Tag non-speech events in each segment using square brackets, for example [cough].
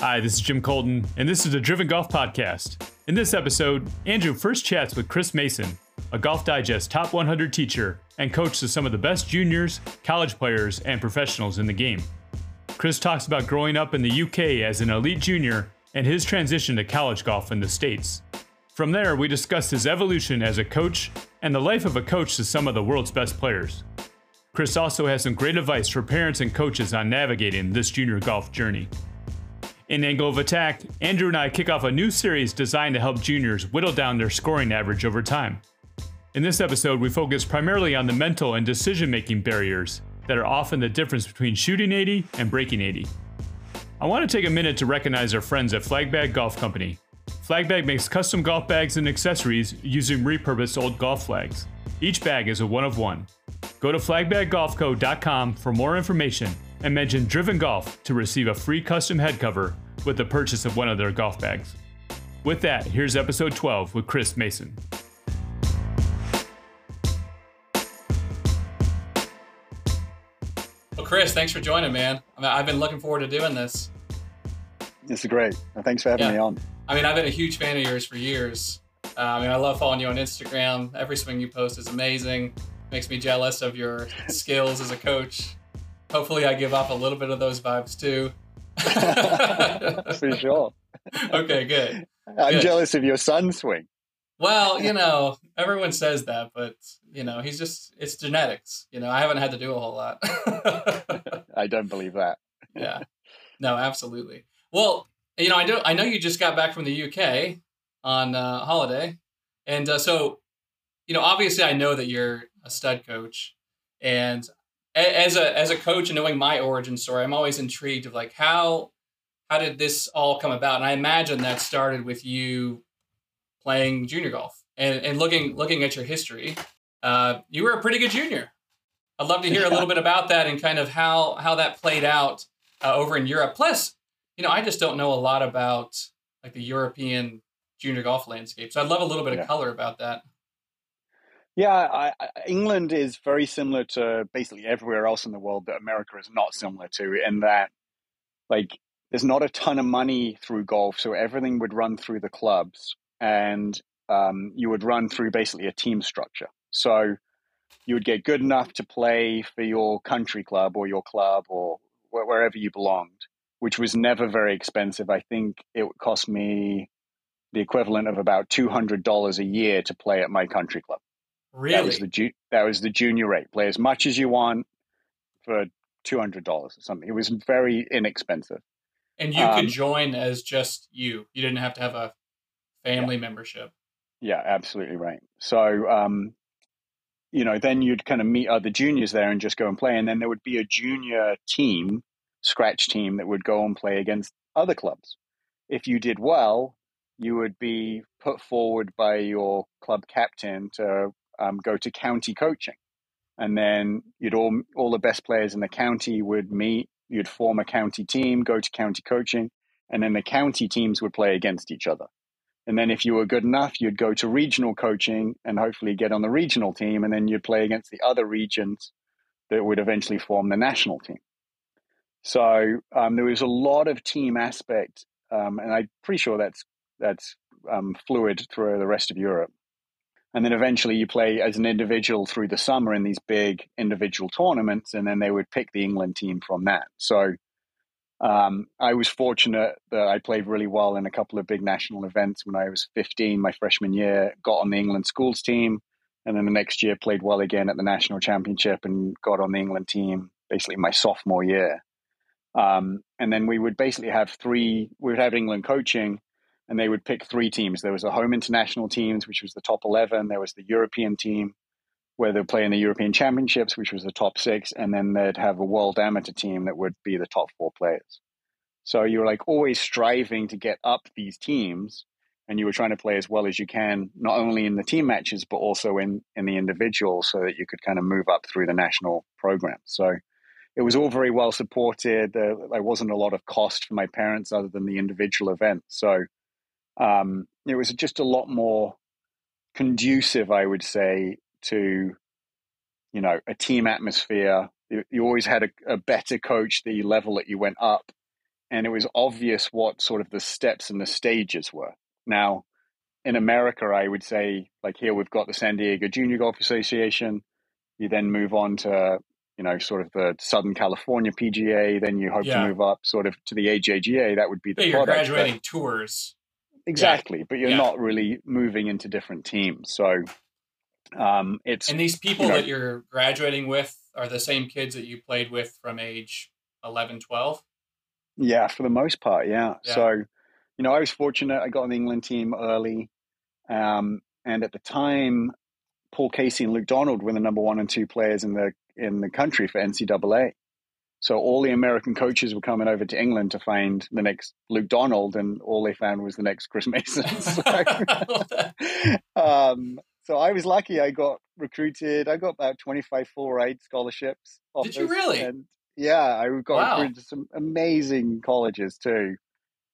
Hi, this is Jim Colton, and this is the Driven Golf Podcast. In this episode, Andrew first chats with Chris Mayson, a Golf Digest top 100 teacher and coach to some of the best juniors, college players, and professionals in the game. Chris talks about growing up in the UK as an elite junior and his transition to college golf in the States. From there, we discuss his evolution as a coach and the life of a coach to some of the world's best players. Chris also has some great advice for parents and coaches on navigating this junior golf journey. In Angle of Attack, Andrew and I kick off a new series designed to help juniors whittle down their scoring average over time. In this episode, we focus primarily on the mental and decision making barriers that are often the difference between shooting 80 and breaking 80. I want to take a minute to recognize our friends at Flagbag Golf Company. Flagbag makes custom golf bags and accessories using repurposed old golf flags. Each bag is a one of one. Go to flagbaggolfco.com for more information and mention Driven Golf to receive a free custom head cover with the purchase of one of their golf bags. With that, here's episode 12 with Chris Mayson. Well, Chris, thanks for joining, man. I mean, I've been looking forward to doing this. This is great. Thanks for having Yeah. me on. I mean, I've been a huge fan of yours for years. Uh, I mean, I love following you on Instagram. Every swing you post is amazing. Makes me jealous of your skills as a coach. Hopefully, I give off a little bit of those vibes too. [laughs] for sure. okay, good. I'm Good. jealous of your sun swing. Well, you know, everyone says that, but you know, he's just it's genetics. You know, I haven't had to do a whole lot. [laughs] I don't believe that. yeah. No, absolutely. Well, you know, I do. I know you just got back from the UK on uh, holiday, and uh, so, you know, obviously, I know that you're a stud coach, and as a as a coach and knowing my origin story, I'm always intrigued of like how how did this all come about? And I imagine that started with you playing junior golf and and looking looking at your history. Uh, you were a pretty good junior. I'd love to hear a little bit about that and kind of how how that played out uh, over in Europe. Plus, you know, I just don't know a lot about like the European junior golf landscape. So I'd love a little bit Yeah. of color about that. Yeah, I, England is very similar to basically everywhere else in the world that America is not similar to, in that, like, there's not a ton of money through golf, so everything would run through the clubs, and um, you would run through basically a team structure. So you would get good enough to play for your country club or your club or wh- wherever you belonged, which was never very expensive. I think it would cost me the equivalent of about two hundred dollars a year to play at my country club. That was the ju- that was the junior rate. Play as much as you want for two hundred dollars or something. It was very inexpensive. and you um, could join as just you. You didn't have to have a family membership. Yeah, absolutely right. So, um, you know, then you'd kind of meet other juniors there and just go and play, and then there would be a junior team, scratch team that would go and play against other clubs. If you did well, you would be put forward by your club captain to um, go to county coaching, and then you'd all all the best players in the county would meet. You'd form a county team, go to county coaching, and then the county teams would play against each other. And then if you were good enough, you'd go to regional coaching and hopefully get on the regional team. And then you'd play against the other regions that would eventually form the national team. So um, there was a lot of team aspect. Um, and I'm pretty sure that's, that's um, fluid through the rest of Europe. And then eventually you play as an individual through the summer in these big individual tournaments. And then they would pick the England team from that. So um, I was fortunate that I played really well in a couple of big national events when I was 15, my freshman year, got on the England schools team. And then the next year played well again at the national championship and got on the England team basically my sophomore year. Um, and then we would basically have three, we would have England coaching and they would pick three teams. There was the home international teams, which was the top 11. There was the European team, where they'd play in the European Championships, which was the top six, and then they'd have a world amateur team that would be the top four players. So you were like always striving to get up these teams, and you were trying to play as well as you can, not only in the team matches but also in in the individual, so that you could kind of move up through the national program. So it was all very well supported. There, there wasn't a lot of cost for my parents other than the individual event. So um, it was just a lot more conducive, I would say, to you know a team atmosphere. You, you always had a, a better coach the level that you went up, and it was obvious what sort of the steps and the stages were. Now, in America, I would say, like here, we've got the San Diego Junior Golf Association. You then move on to, you know, sort of the Southern California PGA. Then you hope Yeah. to move up sort of to the AJGA. That would be the Yeah, you're product, but- graduating tours. Exactly, but you're Yeah. not really moving into different teams. So um, it's And these people you know- that you're graduating with are the same kids that you played with from age 11, 12. Yeah, for the most part, yeah. Yeah. So, you know, I was fortunate. I got on the England team early, um, and at the time, Paul Casey and Luke Donald were the number one and two players in the in the country for NCAA. So all the American coaches were coming over to England to find the next Luke Donald, and all they found was the next Chris [laughs] Mayson. So, [laughs] um, so I was lucky. I got recruited. I got about twenty five full ride scholarships. Did you really? And yeah, I got Wow. recruited to some amazing colleges too,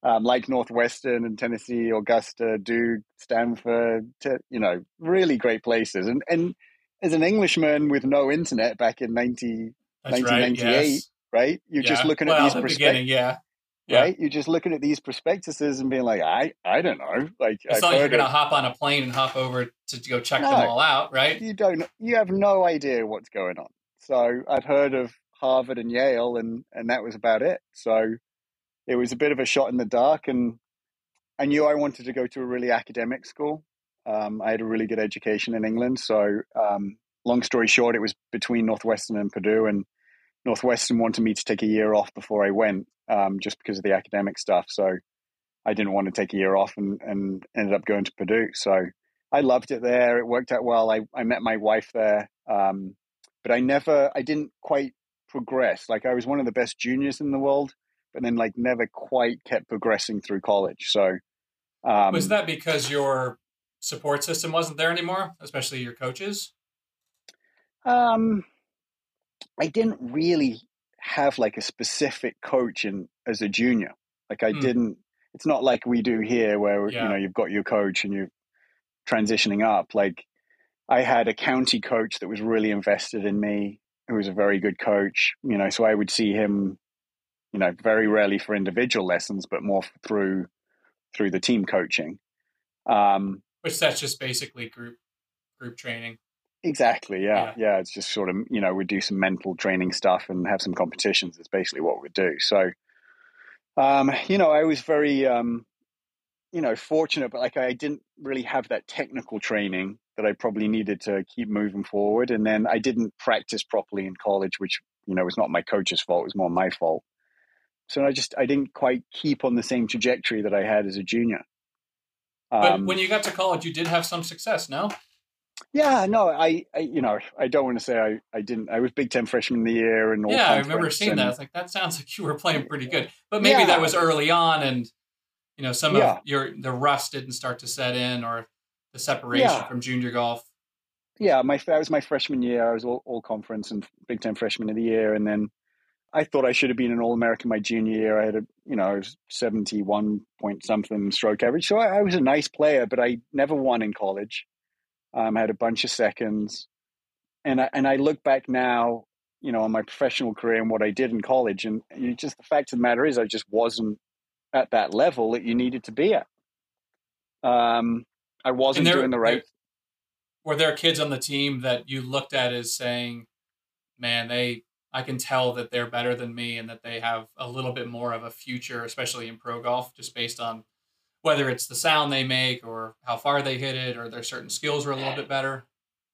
um, like Northwestern and Tennessee, Augusta, Duke, Stanford. T- you know, really great places. And and as an Englishman with no internet back in ninety, That's right. 1998, Yes. Right? You're just looking well, at these the prospectuses beginning, yeah. Yeah. right? You're just looking at these prospectuses and being like, I, I don't know. Like, It's not like you're going to hop on a plane and hop over to, to go check them all out, right? you don't, you have no idea what's going on. So I'd heard of Harvard and Yale, and and that was about it. So it was a bit of a shot in the dark, and I knew I wanted to go to a really academic school. Um, I had a really good education in England, so um, long story short, it was between Northwestern and Purdue, and Northwestern wanted me to take a year off before I went, um, just because of the academic stuff. So I didn't want to take a year off, and, and ended up going to Purdue. So I loved it there. It worked out well. I, I met my wife there, um, but I never, I didn't quite progress. Like I was one of the best juniors in the world, but then like never quite kept progressing through college. So um, Was that because your support system wasn't there anymore, especially your coaches? Um, I didn't really have like a specific coach in as a junior. Like I Hmm. didn't. It's not like we do here, where Yeah. you know you've got your coach and you're transitioning up. Like I had a county coach that was really invested in me, who was a very good coach. You know, so I would see him, you know, very rarely for individual lessons, but more through through the team coaching. Um, Which that's just basically group group training. Exactly. Yeah. Yeah. yeah. It's just sort of, you know, we'd do some mental training stuff and have some competitions. It's basically what we'd do. So, um, you know, I was very, um, you know, fortunate, but like I didn't really have that technical training that I probably needed to keep moving forward. And then I didn't practice properly in college, which, you know, was not my coach's fault. It was more my fault. So I just, I didn't quite keep on the same trajectory that I had as a junior. But Um, when you got to college, you did have some success, no? Yeah, no, I, I, you know, I don't want to say I, I didn't. I was Big Ten freshman of the year and all. Yeah, I remember seeing and- that. I was like, that sounds like you were playing pretty good. But maybe Yeah. that was early on, and you know, some Yeah. of your the rust didn't start to set in, or the separation Yeah. from junior golf. Yeah, my that was my freshman year. I was all, all conference and Big Ten freshman of the year, and then I thought I should have been an All American my junior year. I had a, you know, I was seventy one point something stroke average, so I, I was a nice player, but I never won in college. Um, I had a bunch of seconds, and I, and I look back now, you know, on my professional career and what I did in college, and you just the fact of the matter is, I just wasn't at that level that you needed to be at. Um, I wasn't there- doing the right. there- Were there kids on the team that you looked at as saying, "Man, they I can tell that they're better than me, and that they have a little bit more of a future, especially in pro golf, just based on whether it's the sound they make or how far they hit it, or their certain skills were a little bit better."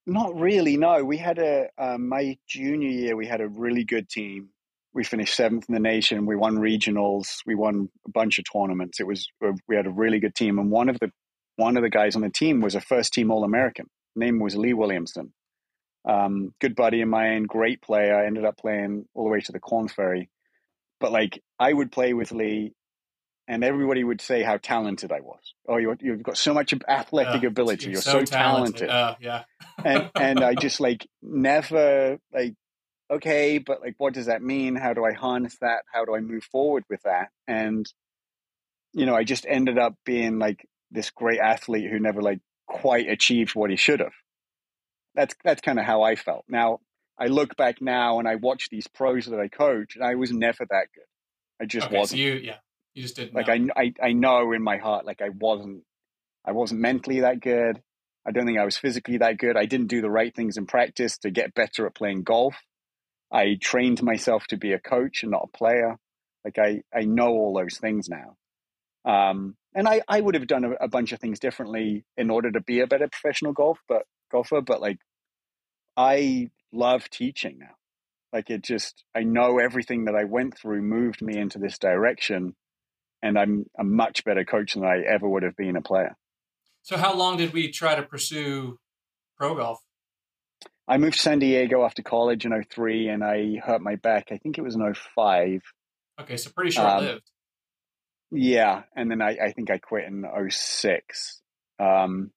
Not really. No, we had a um, my junior year. We had a really good team. We finished seventh in the nation. We won regionals. We won a bunch of tournaments. It was we had a really good team. And one of the one of the guys on the team was a first team All American. Name was Lee Williamson. Um, good buddy of mine, great player. I ended up playing all the way to the Corn Ferry. But like I would play with Lee, and everybody would say how talented I was. Oh, you you've got so much athletic Uh, ability. You're, so, talented Uh, yeah. and and I [laughs] just like never like okay, but like what does that mean? How do I harness that? How do I move forward with that? And you know, I just ended up being like this great athlete who never like quite achieved what he should have. That's that's kind of how I felt. Now I look back now and I watch these pros that I coach, and I was never that good. I just okay, wasn't. So you, yeah, you just didn't. like. I, I I know in my heart like I wasn't I wasn't mentally that good. I don't think I was physically that good. I didn't do the right things in practice to get better at playing golf. I trained myself to be a coach and not a player. Like I I know all those things now. Um, and I, I would have done a, a bunch of things differently in order to be a better professional golf, but golfer. But like, I love teaching now. Like it just, I know everything that I went through moved me into this direction, and I'm a much better coach than I ever would have been a player. so how long did we try to pursue pro golf? I moved to San Diego after college in 03 and I hurt my back. I think it was in 05. Okay, so pretty short lived. Yeah. And then I, I think I quit in 06. Um,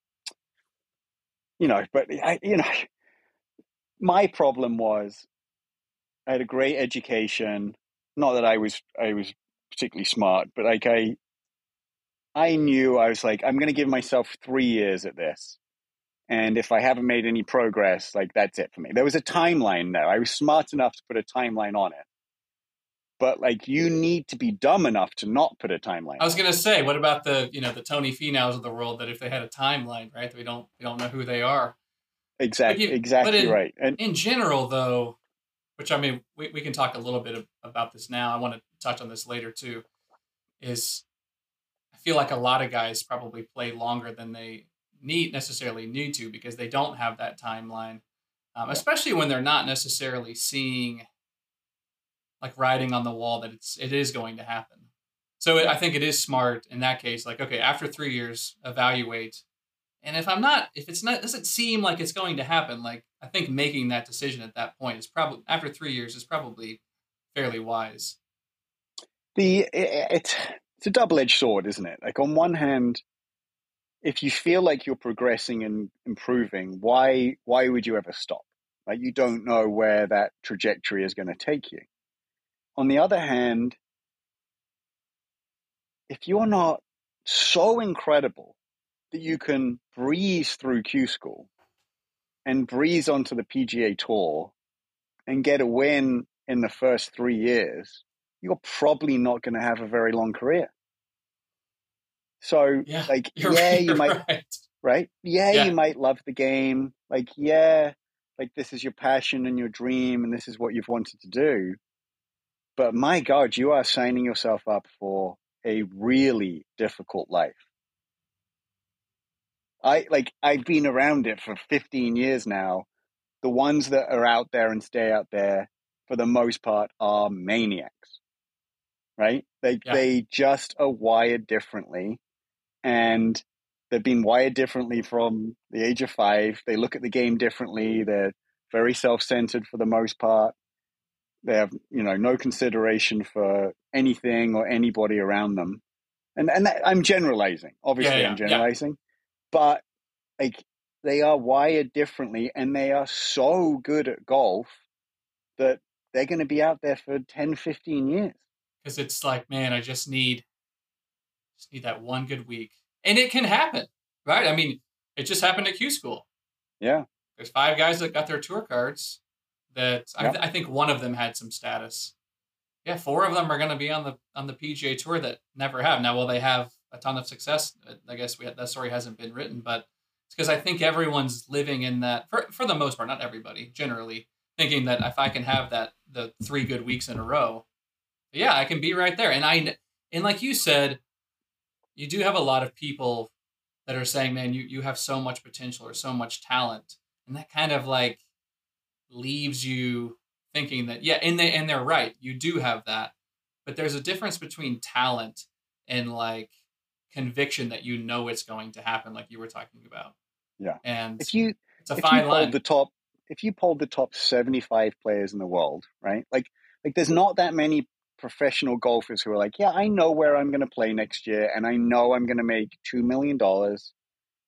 you know, but I, you know, [laughs] my problem was I had a great education. Not that I was, I was particularly smart, but like I, I knew I was like, I'm going to give myself three years at this. And if I haven't made any progress, like that's it for me. There was a timeline there. I was smart enough to put a timeline on it. But like you need to be dumb enough to not put a timeline. I was gonna say, what about the you know the Tony Finau's of the world that if they had a timeline, right? We don't we don't know who they are. exactly but you- exactly but in- right. And In general, though, which I mean, we, we can talk a little bit about this now. I want to touch on this later too. Is I feel like a lot of guys probably play longer than they need necessarily need to because they don't have that timeline, um, especially when they're not necessarily seeing like writing on the wall that it's it is going to happen. So I think it is smart in that case. Like, okay, after three years, evaluate. And if I'm not, if it's not, doesn't seem like it's going to happen, like I think making that decision at that point is probably after three years is probably fairly wise. the it, it's it's a double edged sword, isn't it? Like on one hand, if you feel like you're progressing and improving, why why would you ever stop? Like you don't know where that trajectory is going to take you. On the other hand, if you're not so incredible that you can breeze through Q school and breeze onto the PGA tour and get a win in the first three years, you're probably not going to have a very long career. So, Yeah, like, [laughs] yeah, you might, right. right? Yeah, Yeah. you might love the game. Like, yeah, like this is your passion and your dream, and this is what you've wanted to do. But my God, you are signing yourself up for a really difficult life. I like, I've been around it for 15 years now. The ones that are out there and stay out there, for the most part, are maniacs, right? They, Yeah. they just are wired differently. And they've been wired differently from the age of five. They look at the game differently. They're very self-centered for the most part. They have, you know, no consideration for anything or anybody around them. And and that, I'm generalizing. Obviously, yeah, I'm yeah. generalizing, but like they are wired differently, and they are so good at golf that they're going to be out there for 10, 15 years. because it's like, man, I just need just need that one good week, and it can happen, right? I mean, it just happened at Q School. Yeah, There's five guys that got their tour cards. That I, th- I think one of them had some status. Yeah, four of them are going to be on the on the PGA Tour that never have. Now, will they have a ton of success? Uh, I guess we that story hasn't been written, but it's because I think everyone's living in that for for the most part, not everybody, generally thinking that if I can have that the three good weeks in a row, yeah, I can be right there. And I and like you said, you do have a lot of people that are saying, "Man, you you have so much potential or so much talent," and that kind of like leaves you thinking that yeah, and they and they're right, you do have that, but there's a difference between talent and like conviction that you know it's going to happen, like you were talking about. Yeah. and if you it's a if you fine polled line. the top if you polled the top 75 players in the world right like like there's not that many professional golfers who are like yeah i know where i'm going to play next year and i know i'm going to make $2 million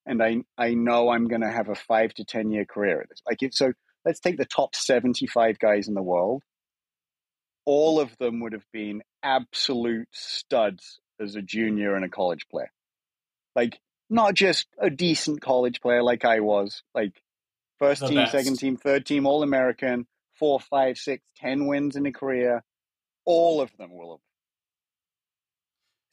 and i i know i'm going to have a 5 to 10 year career at this like if, so let's take the top 75 guys in the world all of them would have been absolute studs as a junior and a college player like hmm. not just a decent college player like i was like first The team, best. second team, third team, All American, four, five, six, ten wins in a career. All of them will have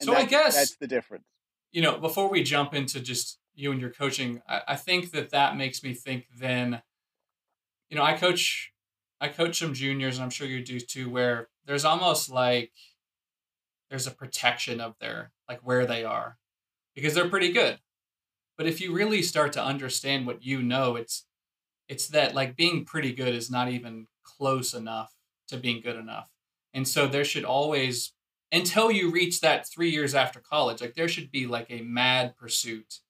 And so I guess that's the difference. you know, before we jump into just you and your coaching, I, I think that that makes me think then, you know, I coach, I coach some juniors, and I'm sure you do too, where there's almost like there's a protection of their like where they are because they're pretty good. But if you really start to understand what you know, it's it's that like being pretty good is not even close enough to being good enough. And so there should always until you reach that 3 years after college, like there should be like a mad pursuit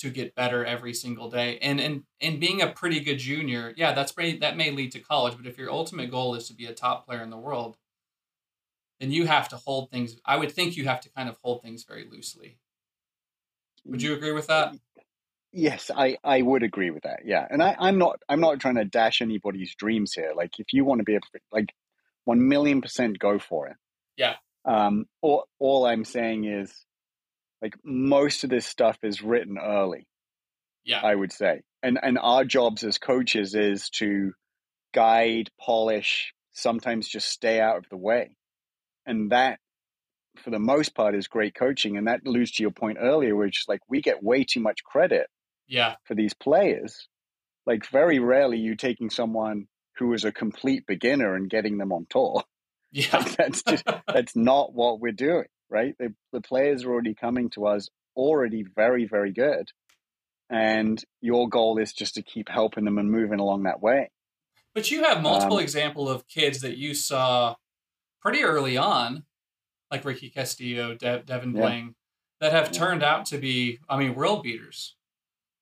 to get better every single day. And and and being a pretty good junior, yeah, that's that may lead to college, but if your ultimate goal is to be a top player in the world, then you have to hold things I would think you have to kind of hold things very loosely. Would you agree with that? Yes, I, I would agree with that. Yeah, and I, I'm not I'm not trying to dash anybody's dreams here. Like, if you want to be a like one million percent, go for it. Yeah. Um. All all I'm saying is, like, most of this stuff is written early. Yeah. I would say, and and our jobs as coaches is to guide, polish, sometimes just stay out of the way, and that for the most part is great coaching and that alludes to your point earlier which is like we get way too much credit Yeah. for these players. Like very rarely you taking someone who is a complete beginner and getting them on tour. Yeah. That's just that's not what we're doing, right? The the players are already coming to us already very very good, and your goal is just to keep helping them and moving along that way. But you have multiple Um, example of kids that you saw pretty early on, like Ricky Castillo, De- Devin Yeah. Bling, that have turned out to be, I mean, world beaters.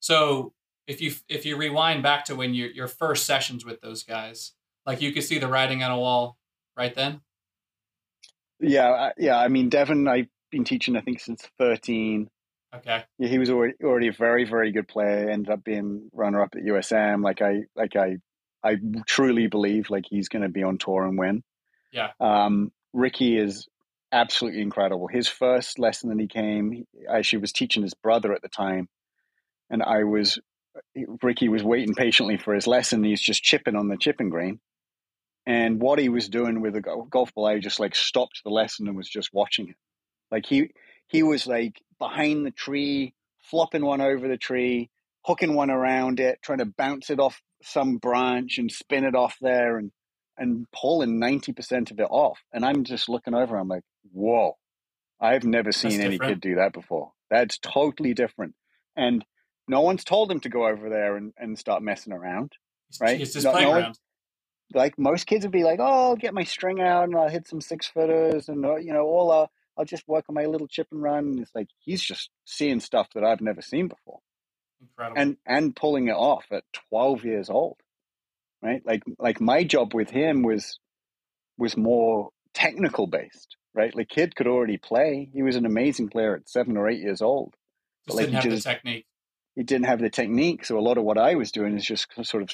So if you if you rewind back to when your your first sessions with those guys, like you could see the writing on a wall right then. Yeah, I- yeah. I mean, Devin, I've been teaching I think since thirteen. Okay. Yeah, he was already already a very very good player. Ended up being runner up at USM. Like I like I I truly believe like he's going to be on tour and win. Yeah. Um, Ricky is absolutely incredible. His first lesson that he came, he actually was teaching his brother at the time, and I was Ricky was waiting patiently for his lesson. He's just chipping on the chipping green. And what he was doing with go- golf ball, I just like stopped the lesson and was just watching it. Like he he was like behind the tree, flopping one over the tree, hooking one around it, trying to bounce it off some branch and spin it off there and and pulling ninety percent of it off. And I'm just looking over, I'm like, whoa. I've never seen any different. kid do that before. That's totally different. And no one's told him to go over there and, and start messing around. Right. it's his No- no one- playground. Like most kids would be like, "Oh, I'll get my string out and I'll hit some six footers and uh, you know, all uh, I'll just work on my little chip and run." And it's like he's just seeing stuff that I've never seen before, Incredible. and and pulling it off at twelve years old, right? Like like my job with him was was more technical based, right? Like kid could already play. He was an amazing player at seven or eight years old. just like didn't you have just- the technique. he didn't have the technique. So a lot of what I was doing is just sort of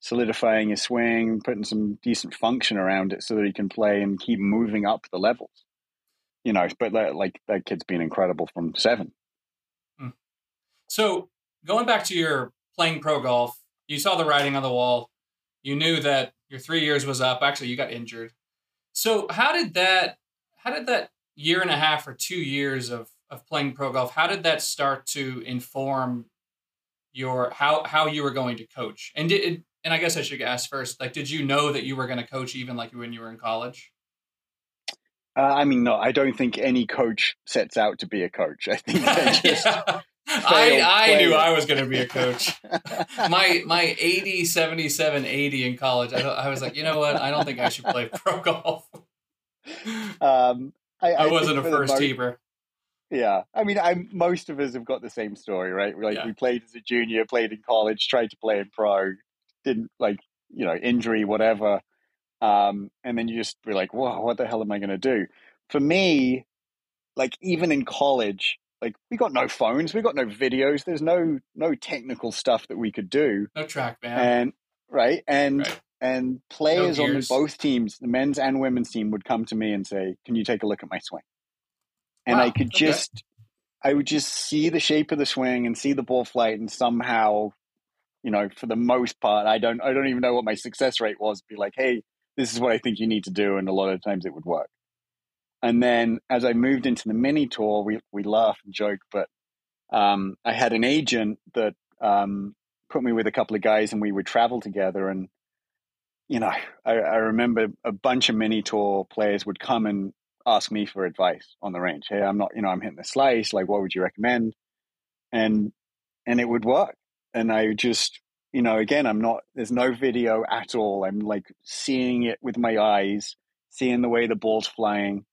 solidifying his swing, putting some decent function around it so that he can play and keep moving up the levels. You know, but like, like that kid's been incredible from seven. Hmm. So going back to your playing pro golf, you saw the writing on the wall. You knew that your three years was up. Actually, you got injured. So how did that? How did that year and a half or two years of of playing pro golf? How did that start to inform your how how you were going to coach? And did and I guess I should ask first. Like, did you know that you were going to coach even like when you were in college? Uh, I mean, no, I don't think any coach sets out to be a coach. I think they [laughs] just Yeah. I, I knew. I was going to be a coach. [laughs] my my 80 77 80 in college I, I was like you know what i don't think i should play pro [laughs] golf um, I, i I wasn't a think for the first mo- teamer Yeah, I mean, I most of us have got the same story, right? Like Yeah. we played as a junior, played in college, tried to play in pro, didn't like you know injury, whatever, um, and then you just be like, "Whoa, what the hell am I going to do?" For me, like even in college, like we got no phones, we got no videos, there's no no technical stuff that we could do, no TrackMan and right and Right. and players on both teams, the men's and women's team, would come to me and say, "Can you take a look at my swing?" And I could okay. just, I would just see the shape of the swing and see the ball flight, and somehow, you know, for the most part, I don't, I don't even know what my success rate was. Be like, "Hey, this is what I think you need to do," and a lot of times it would work. And then as I moved into the mini tour, we we laugh and joke, but um, I had an agent that um, put me with a couple of guys, and we would travel together. And you know, I, I remember a bunch of mini tour players would come and ask me for advice on the range. Hey, I'm not, you know, I'm hitting the slice. Like, what would you recommend? And and it would work. And I just, you know, again, I'm not. There's no video at all. I'm like seeing it with my eyes, seeing the way the ball's flying,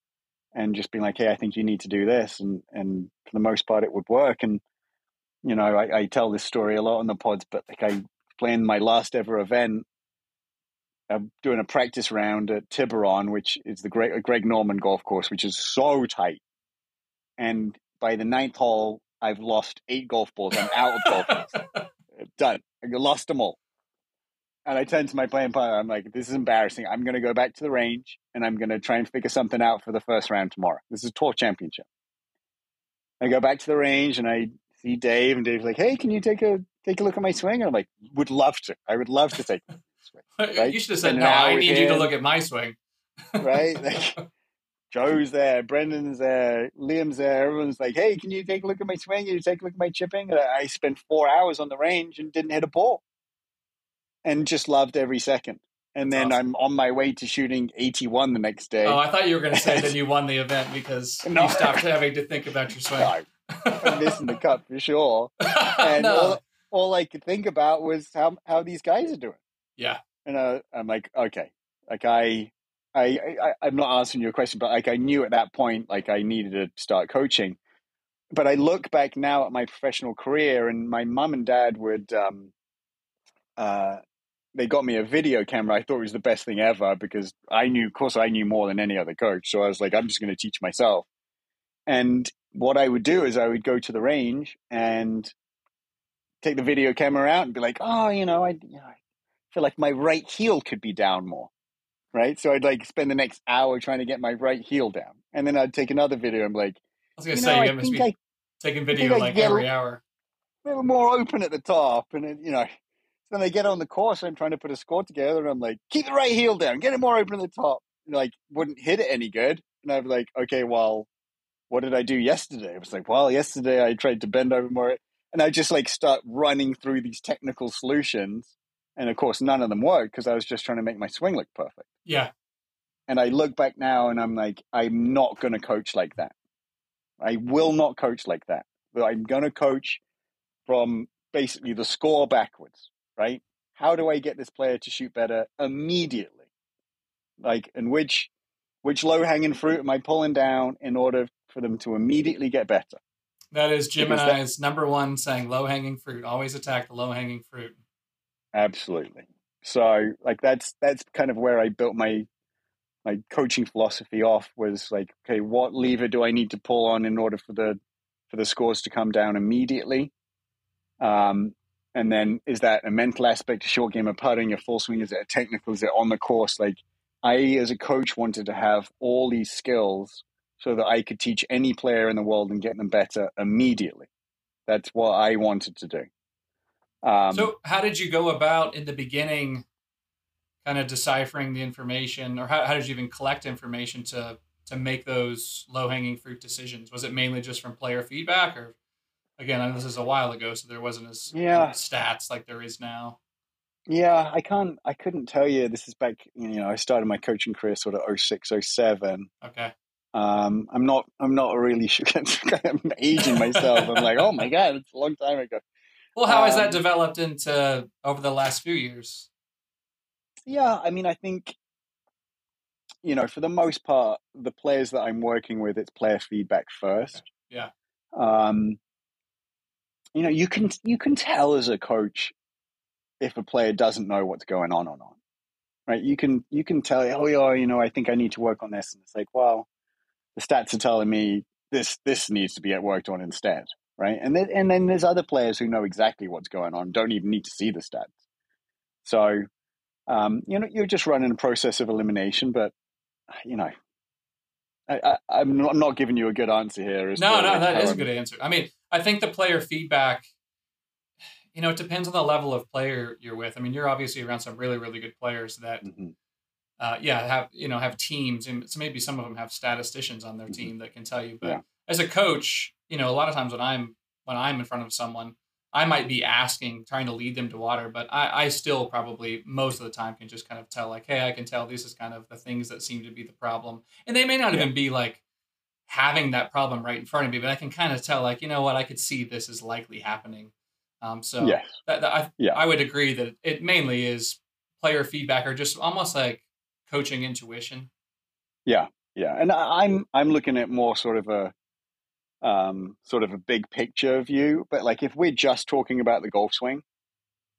and just being like, hey, I think you need to do this. And and for the most part, it would work. And you know, I, I tell this story a lot on the pods, but like I playing my last ever event I'm doing a practice round at Tiburon, which is the Greg, Greg Norman golf course, which is so tight. And by the ninth hole, I've lost eight golf balls. I'm out of golf balls. [laughs] Done. I lost them all. And I turned to my playing partner. I'm like, this is embarrassing. I'm going to go back to the range and I'm going to try and figure something out for the first round tomorrow. This is a tour championship. I go back to the range and I see Dave, and Dave's like, hey, can you take a take a look at my swing? And I'm like, would love to. I would love to take [laughs] Right? You should have said, no, I need you to look at my swing. right? [laughs] Like, Joe's there, Brendan's there, Liam's there. Everyone's like, hey, can you take a look at my swing? Can you take a look at my chipping? And I spent four hours on the range and didn't hit a ball and just loved every second. And That's then awesome. I'm on my way to shooting 81 the next day. Oh, I thought you were going to say that [laughs] you won the event because no. you stopped having to think about your swing. No, I'm missing the cut for sure. [laughs] And no. all, all I could think about was how, how these guys are doing. Yeah and uh, I'm like, okay, like I, I, I, I'm not answering your question, but like I knew at that point, like I needed to start coaching. But I look back now at my professional career, and my mom and dad would, um, uh, they got me a video camera. I thought it was the best thing ever because I knew, of course, I knew more than any other coach. So I was like, I'm just going to teach myself. And what I would do is I would go to the range and take the video camera out and be like, oh, you know, I, you know, feel like my right heel could be down more. Right. So I'd like spend the next hour trying to get my right heel down. And then I'd take another video and be like, I was going to say, know, you must be I, taking video like every hour. A little more open at the top. And then, you know, then I get on the course, and I'm trying to put a score together, and I'm like, keep the right heel down, get it more open at the top. And like, wouldn't hit it any good. And I'm like, okay, well, what did I do yesterday? I was like, well, yesterday I tried to bend over more. And I just like start running through these technical solutions and of course, none of them worked because I was just trying to make my swing look perfect. Yeah. And I look back now and I'm like, I'm not going to coach like that. I will not coach like that. But I'm going to coach from basically the score backwards, right? How do I get this player to shoot better immediately? Like, and which which low hanging fruit am I pulling down in order for them to immediately get better? That is Gemini's number one saying low hanging fruit. Always attack the low hanging fruit. Absolutely. So like that's that's kind of where I built my my coaching philosophy off was like, okay, what lever do I need to pull on in order for the for the scores to come down immediately? Um, and then is that a mental aspect, a short game of putting, a full swing? Is it a technical? Is it on the course? Like I, as a coach, wanted to have all these skills so that I could teach any player in the world and get them better immediately. That's what I wanted to do. Um, so, how did you go about in the beginning, kind of deciphering the information, or how, how did you even collect information to to make those low hanging fruit decisions? Was it mainly just from player feedback, or again, I know this is a while ago, so there wasn't as yeah. stats like there is now. Yeah, I can't. I couldn't tell you. This is back. You know, I started my coaching career sort of 06, 07. Okay. Um, I'm not. I'm not really [laughs] sure. I'm aging myself. I'm like, oh my god, it's a long time ago. Well, how has that um, developed into over the last few years? Yeah, I mean, I think you know, for the most part, the players that I'm working with, it's player feedback first. Yeah. Um, you know, you can you can tell as a coach if a player doesn't know what's going on or not, right? You can you can tell, oh yeah, you know, I think I need to work on this, and it's like, well, the stats are telling me this this needs to be worked on instead, right? And then, and then there's other players who know exactly what's going on, don't even need to see the stats. So, um, you know, you're just running a process of elimination, but you know, I, am not, not, giving you a good answer here. No, no, that is a good answer. I mean, I think the player feedback, you know, it depends on the level of player you're with. I mean, you're obviously around some really, really good players that, mm-hmm. uh, yeah, have you know have teams, and so maybe some of them have statisticians on their Mhm. team that can tell you. But Yeah. as a coach, you know, a lot of times when I'm when I'm in front of someone, I might be asking, trying to lead them to water, but I, I still probably most of the time can just kind of tell, like, hey, I can tell this is kind of the things that seem to be the problem, and they may not Yeah. even be like having that problem right in front of me, but I can kind of tell, like, you know what, I could see this is likely happening. Um, so yes, that, that I, Yeah. I would agree that it mainly is player feedback or just almost like coaching intuition. yeah, yeah, and I, I'm I'm looking at more sort of a um, sort of a big picture view. But like if we're just talking about the golf swing,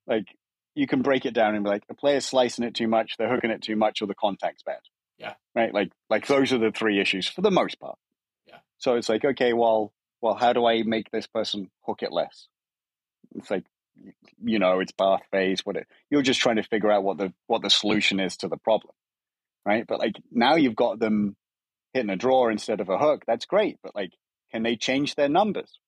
like you can break it down and be like a player's slicing it too much, they're hooking it too much, or the contact's bad. Yeah. Right. Like like those are the three issues for the most part. So it's like okay, well, well, how do I make this person hook it less? It's like you know, it's path phase. What it, you're just trying to figure out what the what the solution is to the problem, right? But like now you've got them hitting a draw instead of a hook. That's great, but like, can they change their numbers?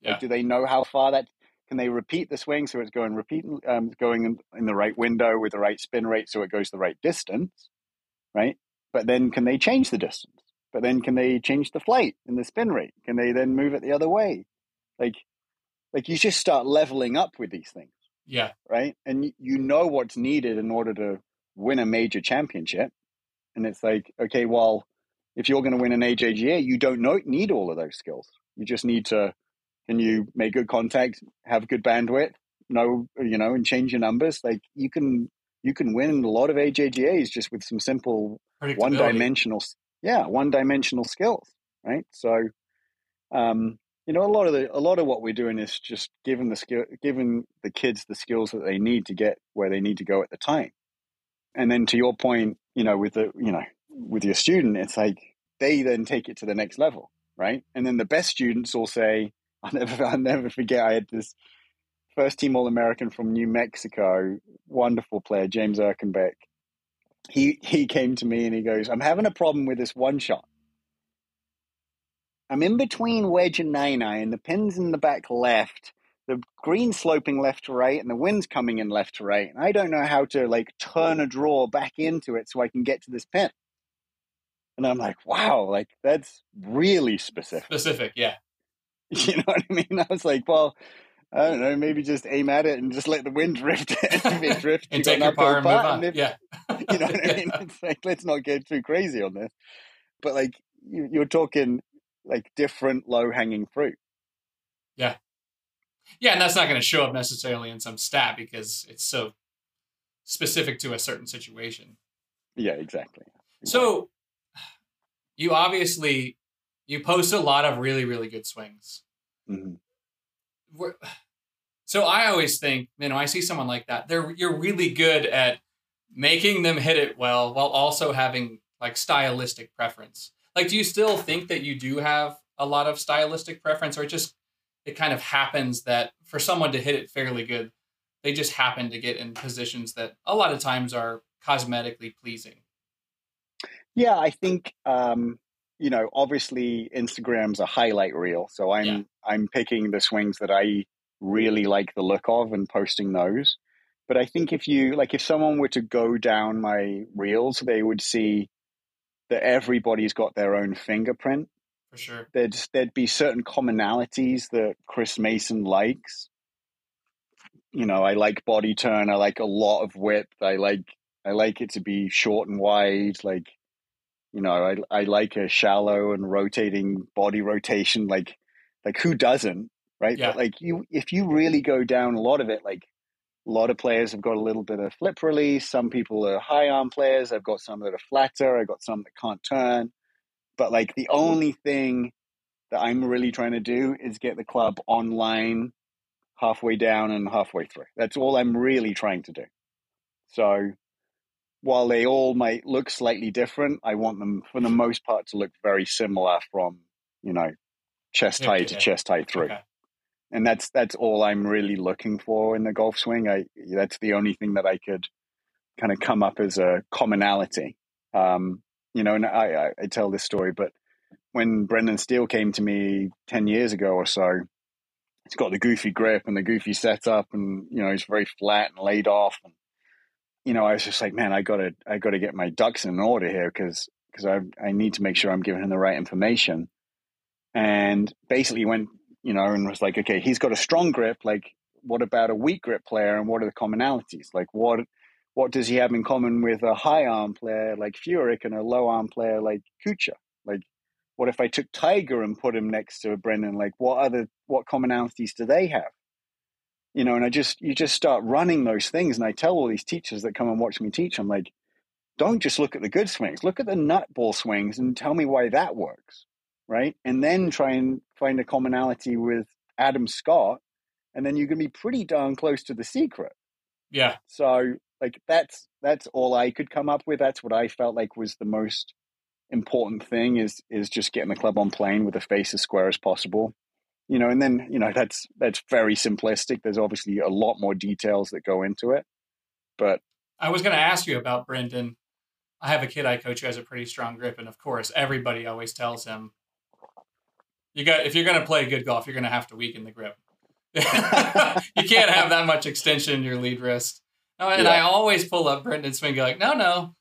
Yeah. Like, do they know how far that? Can they repeat the swing so it's going repeat um, going in, in the right window with the right spin rate so it goes the right distance, right? But then can they change the distance? But then can they change the flight and the spin rate? Can they then move it the other way? Like, like you just start leveling up with these things Yeah. right? And you know what's needed in order to win a major championship. And it's like, okay, well, if you're going to win an AJGA, you don't know, need all of those skills. You just need to, can you make good contact, have good bandwidth, know, you know, and change your numbers? Like you can, you can win a lot of AJGAs just with some simple one dimensional, yeah, one dimensional skills, right? So, um, you know, a lot of the a lot of what we're doing is just giving the skill, giving the kids the skills that they need to get where they need to go at the time. And then to your point, you know, with the you know with your student, it's like they then take it to the next level, right? And then the best students will say, "I'll never, I'll never forget." I had this first team All American from New Mexico, wonderful player, James Erkenbeck. He he came to me and he goes, "I'm having a problem with this one shot." I'm in between wedge and nine iron. The pin's in the back left. The green sloping left to right, and the wind's coming in left to right. And I don't know how to like turn a draw back into it so I can get to this pin. And I'm like, wow, like that's really specific. Specific. Yeah. [laughs] You know what I mean? I was like, well, I don't know, maybe just aim at it and just let the wind [laughs] drift it. [laughs] if it [laughs] drifts, and you take your par and move on. if- yeah. you know what I mean? It's like let's not get too crazy on this. But like you, you're talking like different low hanging fruit. Yeah, Yeah. and that's not going to show up necessarily in some stat because it's so specific to a certain situation. Yeah, exactly. So you obviously you post a lot of really really good swings. Mhm. [sighs] So I always think, you know, I see someone like that. They're you're really good at making them hit it well while also having like stylistic preference. Like do you still think that you do have a lot of stylistic preference or it just it kind of happens that for someone to hit it fairly good, they just happen to get in positions that a lot of times are cosmetically pleasing. Yeah, I think um, you know, obviously Instagram's a highlight reel, so I'm Yeah. I'm picking the swings that I really like the look of and posting those. But I think if you like if someone were to go down my reels, they would see that everybody's got their own fingerprint. For sure. There'd there'd be certain commonalities that Chris Mayson likes. You know, I like body turn, I like a lot of width, I like I like it to be short and wide, like you know, I I like a shallow and rotating body rotation. Like like who doesn't, right? Yeah. But like you, if you really go down a lot of it, like a lot of players have got a little bit of flip release. Some people are high arm players. I've got some that are flatter. I've got some that can't turn. But like the only thing that I'm really trying to do is get the club online halfway down and halfway through. That's all I'm really trying to do. So while they all might look slightly different, I want them for the most part to look very similar from, you know, chest high to chest height through. Okay. And that's that's all I'm really looking for in the golf swing. I that's the only thing that I could kind of come up as a commonality. Um, you know, and I, I, I tell this story, but when Brendan Steele came to me ten years ago or so, he's got the goofy grip and the goofy setup, and you know he's very flat and laid off. And you know, I was just like, man, I gotta, I gotta get my ducks in order here because because I I need to make sure I'm giving him the right information. And basically went, you know, and was like, okay, he's got a strong grip. Like, what about a weak grip player, and what are the commonalities? Like, what what does he have in common with a high arm player like Furyk and a low arm player like Kuchar? Like, what if I took Tiger and put him next to Brendan? Like, what other what commonalities do they have? You know, and I just you just start running those things, and I tell all these teachers that come and watch me teach, I'm like, don't just look at the good swings, look at the nutball swings, and tell me why that works, right? And then try and find a commonality with Adam Scott, and then you can be pretty darn close to the secret. Yeah. So like that's that's all I could come up with. That's what I felt like was the most important thing is is just getting the club on plane with a face as square as possible. You know, and then you know that's that's very simplistic. There's obviously a lot more details that go into it, but I was going to ask you about Brendan. I have a kid I coach who has a pretty strong grip, and of course, everybody always tells him, "You got if you're going to play good golf, you're going to have to weaken the grip. [laughs] you can't have that much extension in your lead wrist." Oh, and yeah. I always pull up Brendan Swing, like, "No, no,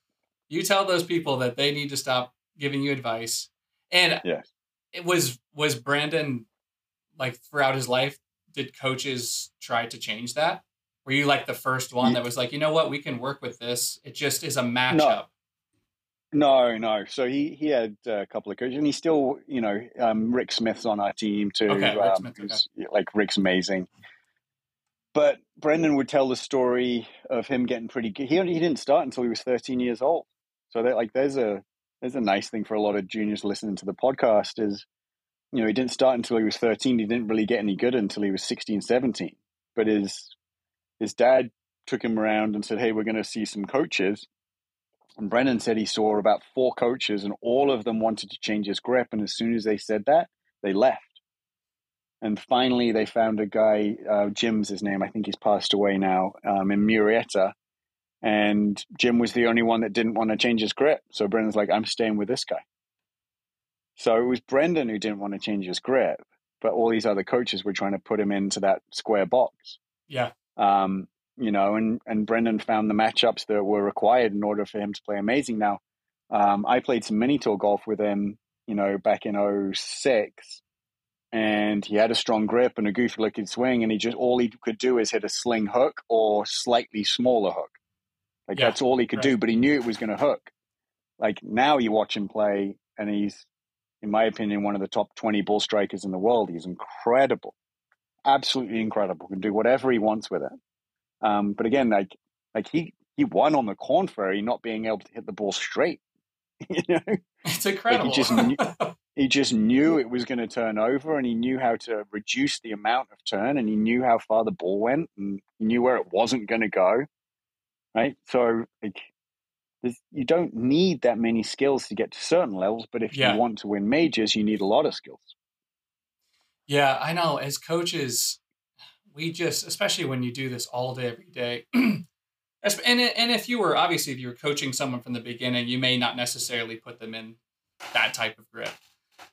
you tell those people that they need to stop giving you advice." And yes. it was was Brendan like throughout his life. Did coaches try to change that? Were you like the first one that was like, you know what, we can work with this? It just is a matchup. No. No, no. So he he had a couple of coaches, and he's still, you know, um, Rick Smith's on our team too. Okay, Rick um, Smith, okay. Like Rick's amazing. But Brendan would tell the story of him getting pretty good. He he didn't start until he was 13 years old. So that like there's a there's a nice thing for a lot of juniors listening to the podcast is, you know, he didn't start until he was 13. He didn't really get any good until he was 16, 17. But his his dad took him around and said, "Hey, we're going to see some coaches." And Brendan said he saw about four coaches, and all of them wanted to change his grip. And as soon as they said that, they left. And finally, they found a guy, uh, Jim's his name. I think he's passed away now um, in Murrieta. And Jim was the only one that didn't want to change his grip. So Brendan's like, I'm staying with this guy. So it was Brendan who didn't want to change his grip, but all these other coaches were trying to put him into that square box. Yeah. Um, you know, and and Brendan found the matchups that were required in order for him to play amazing. Now, um, I played some mini tour golf with him, you know, back in 06, and he had a strong grip and a goofy looking swing, and he just all he could do is hit a sling hook or slightly smaller hook. Like yeah, that's all he could right. do, but he knew it was going to hook. Like now you watch him play, and he's, in my opinion, one of the top 20 ball strikers in the world. He's incredible, absolutely incredible. Can do whatever he wants with it. Um, but again, like like he he won on the Korn Ferry not being able to hit the ball straight. [laughs] you know, it's incredible. Like he just knew, [laughs] he just knew it was going to turn over, and he knew how to reduce the amount of turn, and he knew how far the ball went, and he knew where it wasn't going to go. Right, so like you don't need that many skills to get to certain levels, but if yeah. you want to win majors, you need a lot of skills. Yeah, I know. As coaches, we just, especially when you do this all day, every day. [clears throat] and, and if you were, obviously, if you were coaching someone from the beginning, you may not necessarily put them in that type of grip.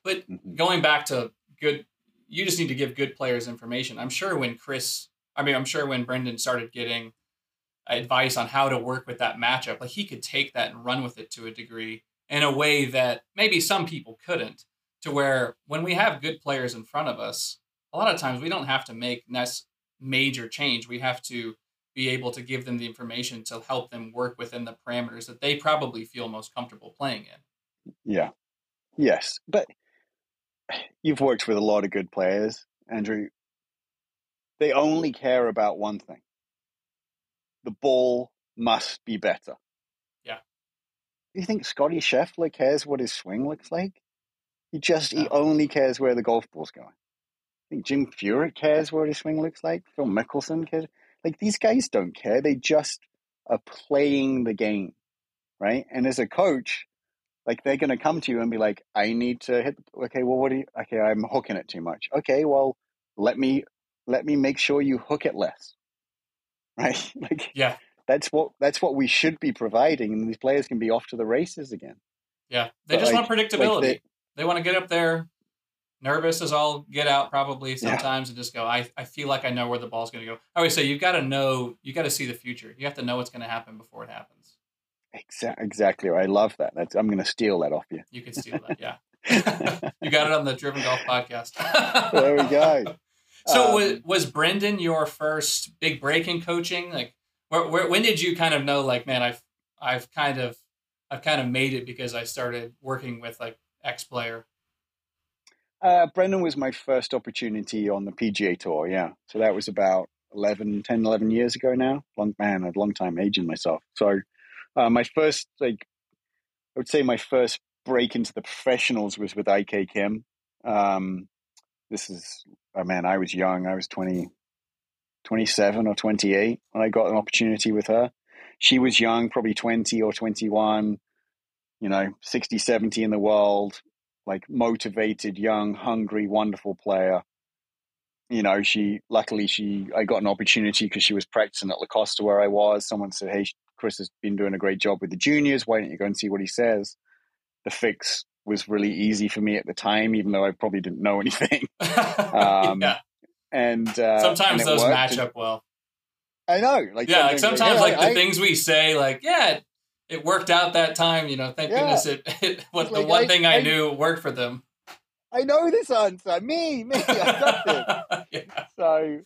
But mm-hmm. going back to good, you just need to give good players information. I'm sure when Chris, I mean, I'm sure when Brendan started getting advice on how to work with that matchup, like he could take that and run with it to a degree in a way that maybe some people couldn't. To where when we have good players in front of us, a lot of times we don't have to make nec- major change. We have to be able to give them the information to help them work within the parameters that they probably feel most comfortable playing in. Yeah. Yes. But you've worked with a lot of good players, Andrew. They only care about one thing the ball must be better. Yeah. You think Scotty Scheffler cares what his swing looks like? He just, no. he only cares where the golf ball's going I think Jim Furyk cares what his swing looks like. Phil Mickelson cares. Like these guys don't care. They just are playing the game, right? And as a coach, like they're going to come to you and be like, "I need to hit." Okay, well, what do you? Okay, I'm hooking it too much. Okay, well, let me let me make sure you hook it less, right? [laughs] like, yeah, that's what that's what we should be providing, and these players can be off to the races again. Yeah, they but just like, want predictability. Like they, they want to get up there, nervous as all get out probably sometimes yeah. and just go, I, I feel like I know where the ball's going to go. I always say, you've got to know, you got to see the future. You have to know what's going to happen before it happens. Exactly. Exactly. I love that. That's, I'm going to steal that off you. You can steal that. [laughs] Yeah. [laughs] you got it on the Driven Golf podcast. there we go. So um, was, was Brendan your first big break in coaching? Like, where, where, when did you kind of know, like, man, I've, I've kind of, I've kind of made it because I started working with like X player. Uh, Brendan was my first opportunity on the PGA Tour. Yeah, so that was about 11, 10, 11 years ago now. Long man, a long time aging myself. So uh, my first, like, I would say my first break into the professionals was with IK Kim. Um, this is, oh man, I was young. I was 20, 27 or 28 when I got an opportunity with her. She was young, probably 20 or 21, you know, 60, 70 in the world, like motivated, young, hungry, wonderful player. You know, she luckily she I got an opportunity because she was practicing at La Costa where I was. Someone said, "Hey, Chris has been doing a great job with the juniors. Why don't you go and see what he says?" The fix was really easy for me at the time, even though I probably didn't know [laughs] anything. um, [laughs] yeah. And uh, sometimes and those worked. match up well. I know, like yeah, like sometimes like, like the I, things we say, like yeah, it worked out that time. You know, thank yeah. goodness it. [laughs] it what the one I, thing I, I, knew worked for them. I know this answer. Me, me. I got this. yeah. So,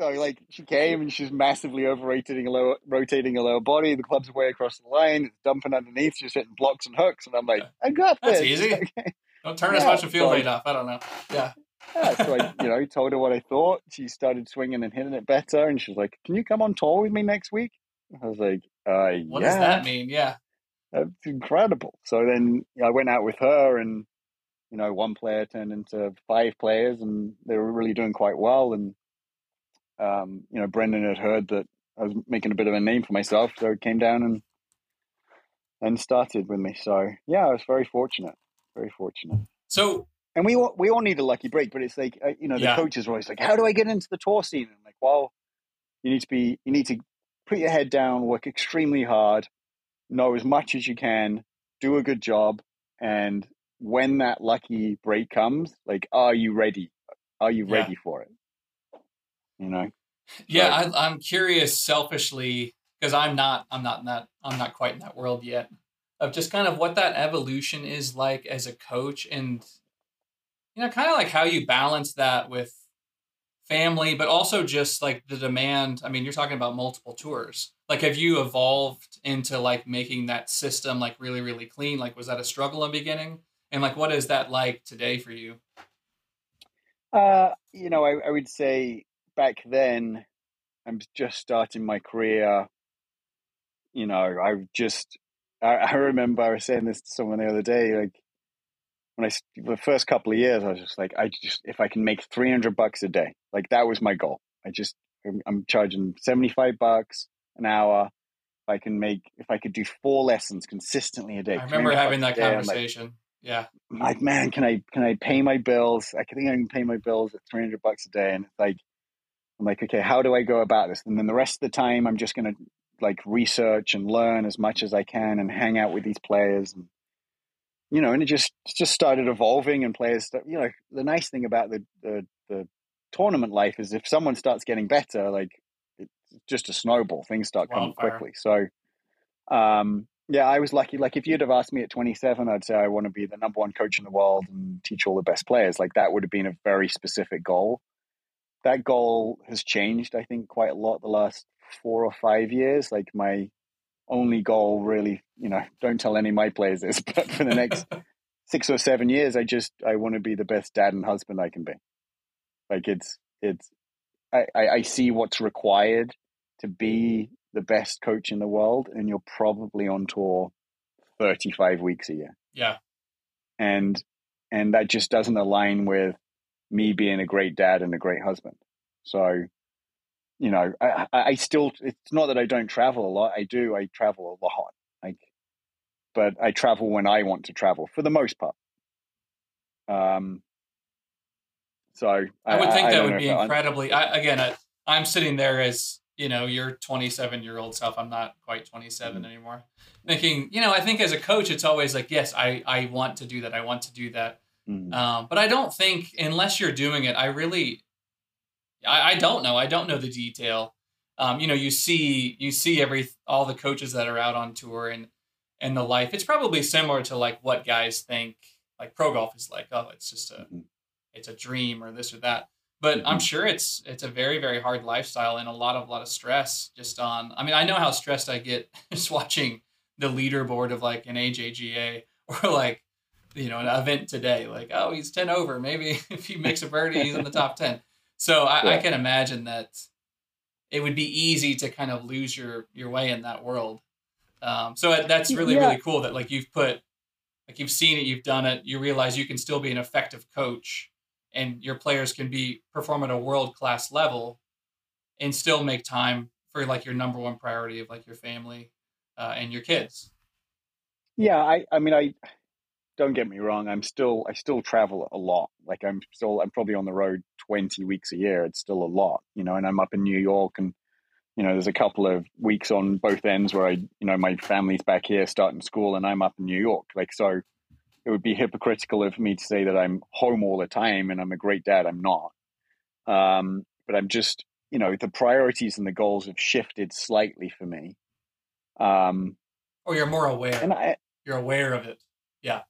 so like she came and she's massively overrating a lower, rotating a lower body. The club's way across the line. It's dumping underneath. She's hitting blocks and hooks, and I'm like, I got this. That's easy. [laughs] Okay. Don't turn yeah, as much and feel so, laid off. I don't know. Yeah. Yeah, so I, you know, told her what I thought. She started swinging and hitting it better, and she's like, "Can you come on tour with me next week?" I was like, uh, "What yeah. does that mean?" Yeah, that's incredible. So then I went out with her, and you know, one player turned into five players, and they were really doing quite well. And um, you know, Brendan had heard that I was making a bit of a name for myself, so he came down and and started with me. So yeah, I was very fortunate, very fortunate. So and we all, we all need a lucky break, but it's like uh, you know the yeah. coaches are always like, "How do I get into the tour scene?" I'm like, "Well, you need to be you need to put your head down, work extremely hard, know as much as you can, do a good job, and when that lucky break comes, like, are you ready? Are you ready yeah. for it? You know? Yeah, so, I, I'm curious selfishly because I'm not I'm not in that I'm not quite in that world yet of just kind of what that evolution is like as a coach and you know kind of like how you balance that with family but also just like the demand i mean you're talking about multiple tours. Like have you evolved into like making that system like really really clean? Like was that a struggle in the beginning? And like what is that like today for you? Uh you know i, I would say back then i'm just starting my career you know i just I, [laughs] I remember i was saying this to someone the other day like when I the first couple of years, I was just like, I just if I can make three hundred bucks a day, like that was my goal. I just I'm charging seventy five bucks an hour. If I can make, if I could do four lessons consistently a day. I remember having that conversation. Like, yeah. Like, man, can I can I pay my bills? I think I can pay my bills at three hundred bucks a day, and it's like, I'm like, okay, how do I go about this? And then the rest of the time, I'm just gonna like research and learn as much as I can and hang out with these players and you know, and it just just started evolving and players. You know, the nice thing about the the, the tournament life is if someone starts getting better, like it's just a snowball. Things start coming Wildfire. quickly. So, um, yeah, I was lucky. Like if you'd have asked me at 27, I'd say I want to be the number one coach in the world and teach all the best players. Like that would have been a very specific goal. That goal has changed, I think, quite a lot the last four or five years. Like my only goal really, you know, [laughs] don't tell any of my players this, [laughs] but for the next [laughs] six or seven years, I just I want to be the best dad and husband I can be. Like it's it's I, I, I see what's required to be the best coach in the world, and you're probably on tour thirty five weeks a year. Yeah. And and that just doesn't align with me being a great dad and a great husband. So you know, I, I still, it's not that I don't travel a lot. I do. I travel a lot. Like, but I travel when I want to travel for the most part. Um, so I, I would think I, that would be incredibly, I, again, I, I'm sitting there as, you know, your 27 year old self. I'm not quite 27 mm-hmm. anymore. Thinking, you know, I think as a coach, it's always like, yes, I, I want to do that. I want to do that. Mm. Um, but I don't think unless you're doing it, I really, I, I don't know. I don't know the detail. Um, you know, you see, you see every all the coaches that are out on tour and and the life. It's probably similar to like what guys think like pro golf is like. Oh, it's just a, Mhm. it's a dream or this or that. But I'm Mhm. sure it's it's a very very hard lifestyle and a lot of lot of stress just on. I mean, I know how stressed I get [laughs] just watching the leaderboard of like an AJGA [laughs] or like you know an event today. Like, oh, he's ten over. Maybe [laughs] if he makes a birdie, he's in the top ten. So I, I can imagine that it would be easy to kind of lose your your way in that world. Um, so that's really Yeah. really cool that like you've put like you've seen it, you've done it, you realize you can still be an effective coach, and your players can be perform at a world class level, and still make time for like your number one priority of like your family uh, and your kids. Yeah, I, I mean, I don't get me wrong. I'm still, I still travel a lot. Like I'm still, I'm probably on the road 20 weeks a year. It's still a lot, you know, and I'm up in New York and, you know, there's a couple of weeks on both ends where I, you know, my family's back here starting school and I'm up in New York. Like, so it would be hypocritical of me to say that I'm home all the time and I'm a great dad. I'm not. Um, but I'm just, you know, the priorities and the goals have shifted slightly for me. Um, Or you're more aware. and I, you're aware of it. Yeah.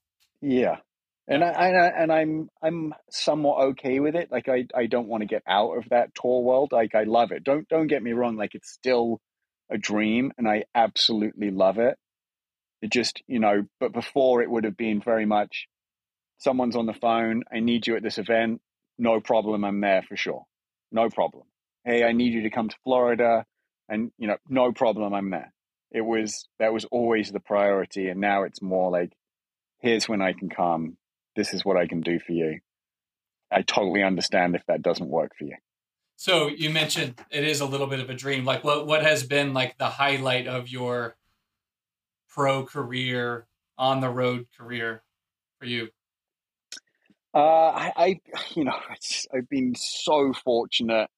And I, I and I'm I'm somewhat okay with it. Like I, I don't want to get out of that tour world. Like I love it. Don't don't get me wrong. Like it's still a dream, and I absolutely love it. It just you know, but before it would have been very much. Someone's on the phone. I need you at this event. No problem. I'm there for sure. No problem. Hey, I need you to come to Florida, and you know, no problem. I'm there. It was that was always the priority, and now it's more like here's when I can come. This is what I can do for you. I totally understand if that doesn't work for you. So you mentioned it is a little bit of a dream. Like what what has been like the highlight of your pro career, on the road career for you? Uh, I, I, you know, I've been so fortunate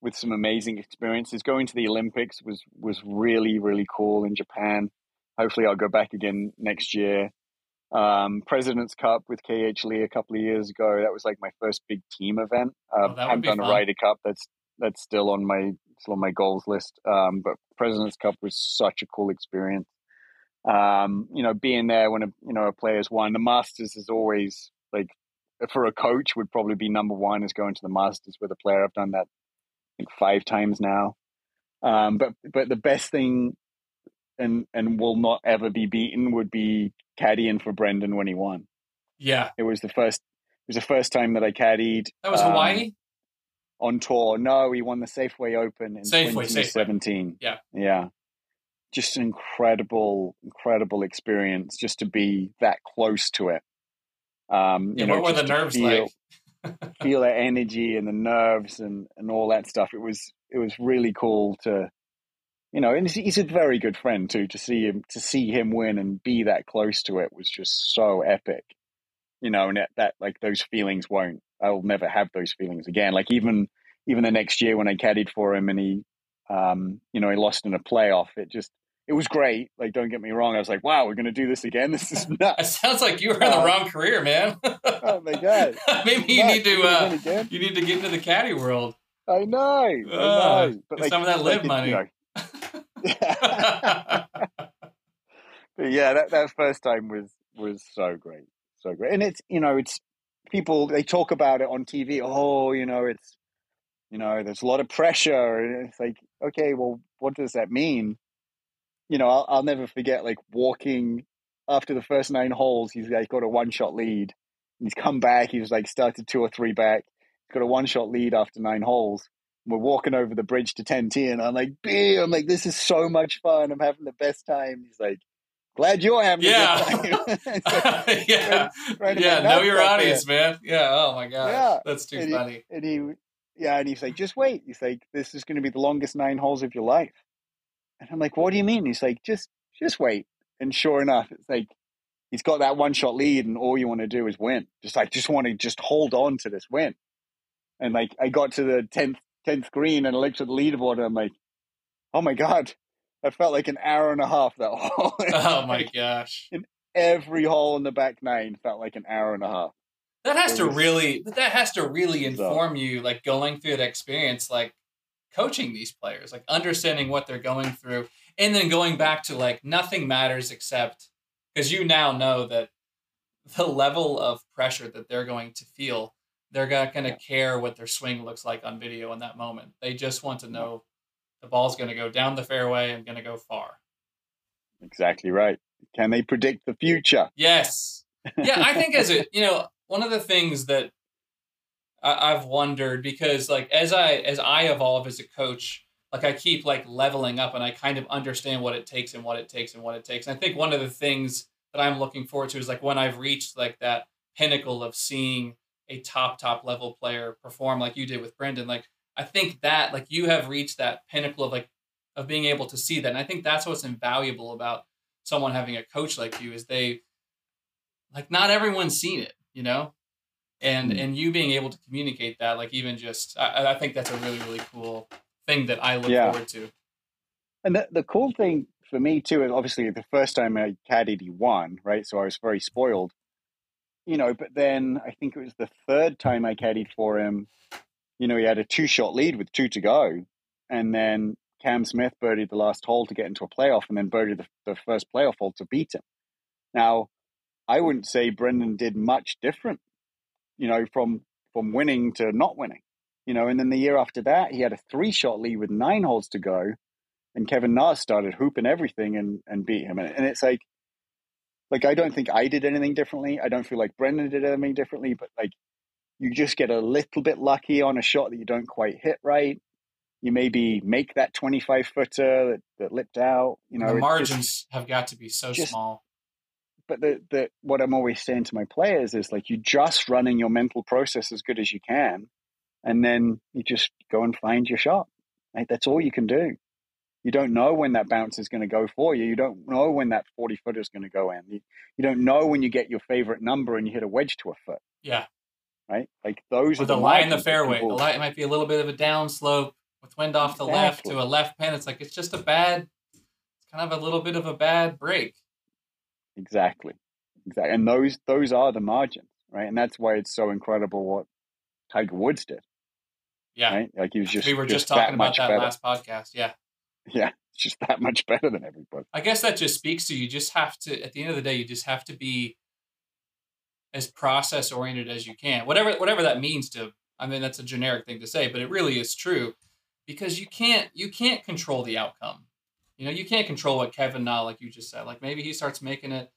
with some amazing experiences. Going to the Olympics was was really really cool in Japan. Hopefully, I'll go back again next year. Um, President's Cup with KH Lee a couple of years ago. That was like my first big team event. Uh, Oh, that would haven't be done a fun. Ryder Cup. That's that's still on my still on my goals list. Um, but President's Cup was such a cool experience. Um, you know, being there when a you know a player's won. The Masters is always like for a coach would probably be number one is going to the Masters with a player. I've done that I think five times now. Um, but but the best thing and and will not ever be beaten would be caddying for Brendan when he won. Yeah, It was the first it was the first time that I caddied. that was um, Hawaii. on tour. No, he won the Safeway Open in Safeway, Safeway. 2017. Yeah. Yeah. Just an incredible, incredible experience just to be that close to it. Um, Yeah, you know, what were the nerves feel, like? feel that energy and the nerves and, and all that stuff. It was it was really cool to, you know, and he's, a very good friend too. To see him to see him win and be that close to it was just so epic. You know, and that, that like those feelings won't. I'll never have those feelings again. Like even even the next year when I caddied for him and he, um, you know, he lost in a playoff. It just it was great. Like don't get me wrong. I was like, wow, we're gonna do this again. [laughs] This is nuts. It sounds like you were in the Uh, wrong career, man. [laughs] oh my god. [laughs] Maybe you Nuts. need to uh, gonna do it again? you need to get into the caddy world. I know, I Uh, know. But like some of that live it- money. You know, [laughs] yeah, that, that first time was was so great, so great. And it's you know, it's people they talk about it on TV. Oh, you know, it's you know, there's a lot of pressure, and it's like, okay, well, what does that mean? You know, I'll, I'll never forget like walking after the first nine holes. He's like got a one shot lead. He's come back. He was like started two or three back. He's got a one shot lead after nine holes. We're walking over the bridge to 10 tee, and I'm like, B, I'm like, this is so much fun. I'm having the best time. He's like, glad you're having Yeah. a good time. [laughs] [laughs] Yeah, yeah. Know your audience, man. Yeah. Oh my God. Yeah. that's too And he- funny. and he, yeah, and he's like, just wait. He's like, this is going to be the longest nine holes of your life. And I'm like, what do you mean? He's like, just, just wait. And sure enough, it's like, he's got that one shot lead, and all you want to do is win. Just like, just want to just hold on to this win. And like, I got to the tenth tenth green, and I looked at the leaderboard, and I'm like, oh my god, I felt like an hour and a half that [laughs] hole. Oh my gosh. In every hole in the back nine felt like an hour and a half. That has to was really, that has to really inform you, like going through that experience, like coaching these players, like understanding what they're going through, and then going back to like nothing matters except because you now know that the level of pressure that they're going to feel, they're not going to care what their swing looks like on video in that moment. They just want to know the ball's going to go down the fairway and going to go far. Exactly right. Can they predict the future? Yes. Yeah, I think as a [laughs] you know one of the things that I, I've wondered because like as I as I evolve as a coach, like I keep like leveling up and I kind of understand what it takes and what it takes and what it takes. And I think one of the things that I'm looking forward to is like when I've reached like that pinnacle of seeing a top top level player perform like you did with Brendan. Like I think that like you have reached that pinnacle of like of being able to see that. And I think that's what's invaluable about someone having a coach like you is they like not everyone's seen it, you know? And Mm. and you being able to communicate that, like even just I, I think that's a really, really cool thing that I look Yeah. forward to. And the, the cool thing for me too, is obviously the first time I he won, right? So I was very spoiled, you know. But then I think it was the third time I caddied for him. You know, he had a two-shot lead with two to go, and then Cam Smith birdied the last hole to get into a playoff, and then birdied the, the first playoff hole to beat him. Now, I wouldn't say Brendan did much different, you know, from from winning to not winning, you know. And then the year after that, he had a three-shot lead with nine holes to go and Kevin Na started hooping everything and, and beat him. And, and it's like, like I don't think I did anything differently. I don't feel like Brendan did anything differently, but like you just get a little bit lucky on a shot that you don't quite hit right. You maybe make that 25 footer that, that lipped out, you know, the margins just- have got to be so just- small. but the, the, what I'm always saying to my players is like, you're just running your mental process as good as you can. And then you just go and find your shot. Right? That's all you can do. You don't know when that bounce is going to go for you. You don't know when that 40 footer is going to go in. You, you don't know when you get your favorite number and you hit a wedge to a foot, Yeah. right? Like those Or are the lie in the fairway. The lie might be a little bit of a down slope with wind off the left to a left pin. It's like it's just a bad it's kind of a little bit of a bad break. Exactly. Exactly. And those those are the margins, right? And that's why it's so incredible what Tiger Woods did, Yeah. right? Like he was just we were just, that talking about that better. last podcast. Yeah. Yeah, it's just that much better than everybody. I guess that just speaks to you just have to at the end of the day you just have to be as process oriented as you can. Whatever whatever that means to I mean that's a generic thing to say, but it really is true because you can't you can't control the outcome. You know, you can't control what Kevin Na like you just said. Like maybe he starts making it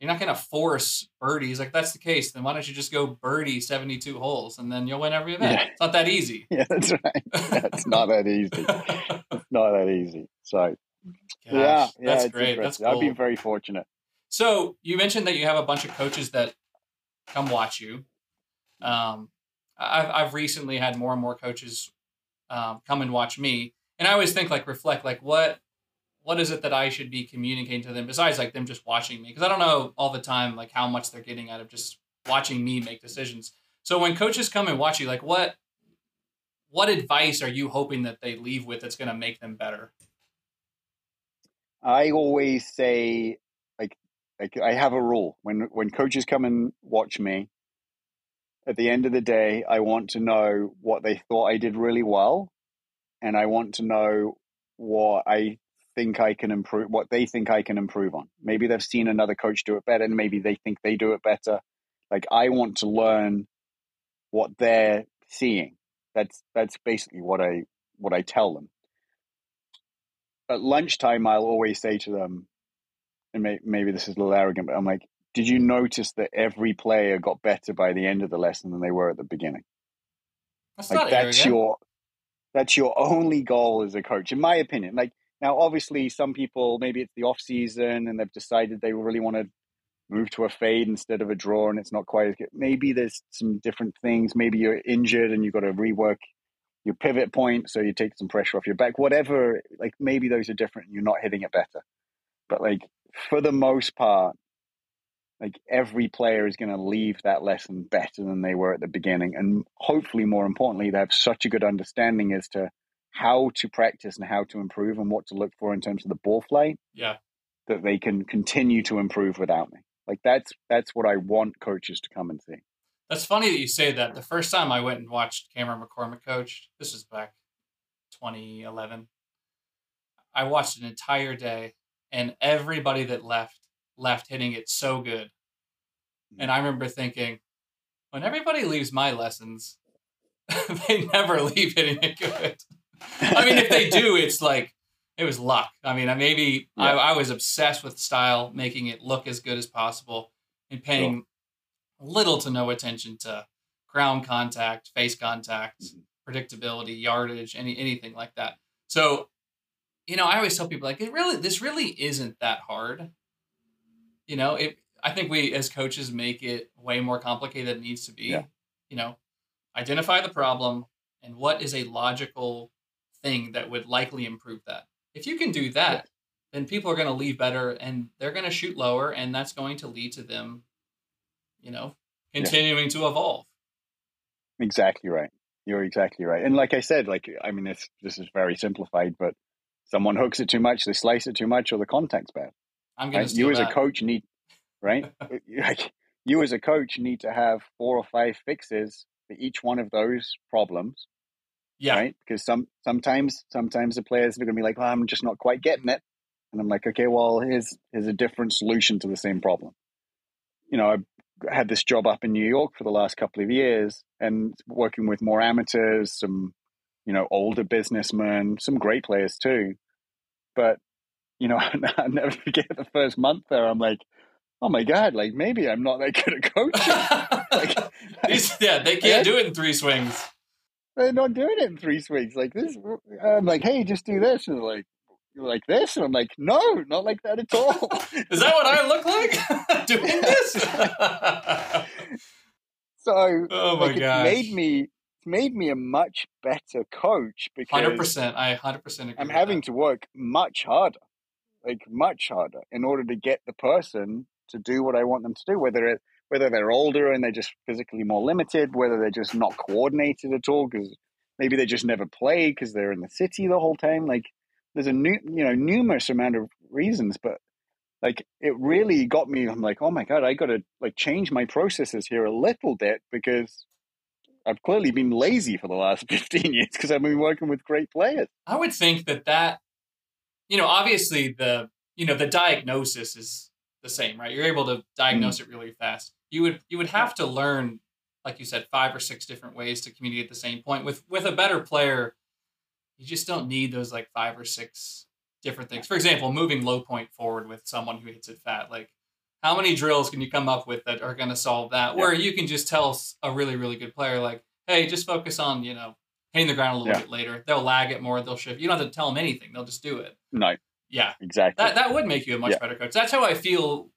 you're not going to force birdies. Like that's the case, then why don't you just go birdie 72 holes and then you'll win every event? Yeah. It's not that easy. [laughs] Yeah, that's right. Yeah, it's not that easy. [laughs] It's not that easy. So yeah, Gosh, yeah, that's it's great. That's cool. I've been very fortunate. So you mentioned that you have a bunch of coaches that come watch you. Um, I've I've recently had more and more coaches um, come and watch me, and I always think like reflect like what what is it that I should be communicating to them besides like them just watching me because I don't know all the time like how much they're getting out of just watching me make decisions. So when coaches come and watch you, like what what advice are you hoping that they leave with that's going to make them better? I always say, like, like I have a rule when when coaches come and watch me. At the end of the day, I want to know what they thought I did really well, and I want to know what I think I can improve, what they think I can improve on. Maybe they've seen another coach do it better, and maybe they think they do it better. Like I want to learn what they're seeing. That's that's basically what I what I tell them at lunchtime, I'll always say to them, and may, maybe this is a little arrogant, but I'm like, did you notice that every player got better by the end of the lesson than they were at the beginning? That's Like not that's arrogant. your that's your only goal as a coach, in my opinion. Like now, obviously, some people maybe it's the off season and they've decided they really want to move to a fade instead of a draw, and it's not quite as good. Maybe there's some different things. Maybe you're injured and you've got to rework your pivot point, so you take some pressure off your back. Whatever, like maybe those are different. and You're not hitting it better, but like for the most part, like every player is going to leave that lesson better than they were at the beginning, and hopefully, more importantly, they have such a good understanding as to how to practice and how to improve and what to look for in terms of the ball flight yeah. that they can continue to improve without me. Like that's that's what I want coaches to come and see. That's funny that you say that. The first time I went and watched Cameron McCormick coach, this was back 2011. I watched an entire day, and everybody that left left hitting it so good. Mm. And I remember thinking, when everybody leaves my lessons, [laughs] they never leave hitting it good. I mean, if they do, it's like it was luck. I mean, I maybe yeah. I, I, was obsessed with style, making it look as good as possible, and paying sure. little to no attention to ground contact, face contact, mm-hmm. predictability, yardage, any anything like that. So, you know, I always tell people like, it really, this really isn't that hard. You know, it. I think we as coaches make it way more complicated than it needs to be. Yeah. You know, identify the problem and what is a logical thing that would likely improve that. If you can do that, then people are going to leave better and they're going to shoot lower, and that's going to lead to them, you know, continuing yeah. to evolve. Exactly right. You're exactly right. And like I said, like I mean, this this is very simplified, but someone hooks it too much, they slice it too much, or the contact's bad. I'm going right? You as that. a coach need right. [laughs] Uh, like you as a coach need to have four or five fixes for each one of those problems yeah. Right. Because some sometimes sometimes the players are going to be like, well, I'm just not quite getting it, and I'm like, okay, well, here's here's a different solution to the same problem. You know, I had this job up in New York for the last couple of years, and working with more amateurs, some you know older businessmen, some great players too. But you know, [laughs] I never [laughs] forget the first month there. I'm like, oh my god, like maybe I'm not that good at coaching. [laughs] like, yeah, they can't do it in three swings they're not doing it in three swings like this. I'm like, hey, just do this, and like, you're like this, and I'm like, no, not like that at all. [laughs] Is that what I look like [laughs] doing this? [laughs] so, oh my like, gosh. it made me made me a much better coach because hundred percent. I hundred percent I'm having that. to work much harder, like much harder, in order to get the person to do what I want them to do. Whether it whether they're older and they're just physically more limited, whether they're just not coordinated at all because maybe they just never play because they're in the city the whole time. Like there's a new, you know, numerous amount of reasons, but like it really got me. I'm like, oh my god, I got to like change my processes here a little bit because I've clearly been lazy for the last [laughs] 15 years because I've been working with great players. I would think that that, you know, obviously the, you know, the diagnosis is the same, right? You're able to diagnose mm. it really fast. You would you would have to learn like you said five or six different ways to communicate the same point. With with a better player you just don't need those like five or six different things. For example moving low point forward with someone who hits it fat. Like how many drills can you come up with that are going to solve that? Yeah. where you can just tell a really really good player like hey just focus on you know hitting the ground a little yeah. bit later. They'll lag it more. They'll shift. You don't have to tell them anything. They'll just do it. No yeah. Exactly. That, that would make you a much yeah. better coach. That's how i feel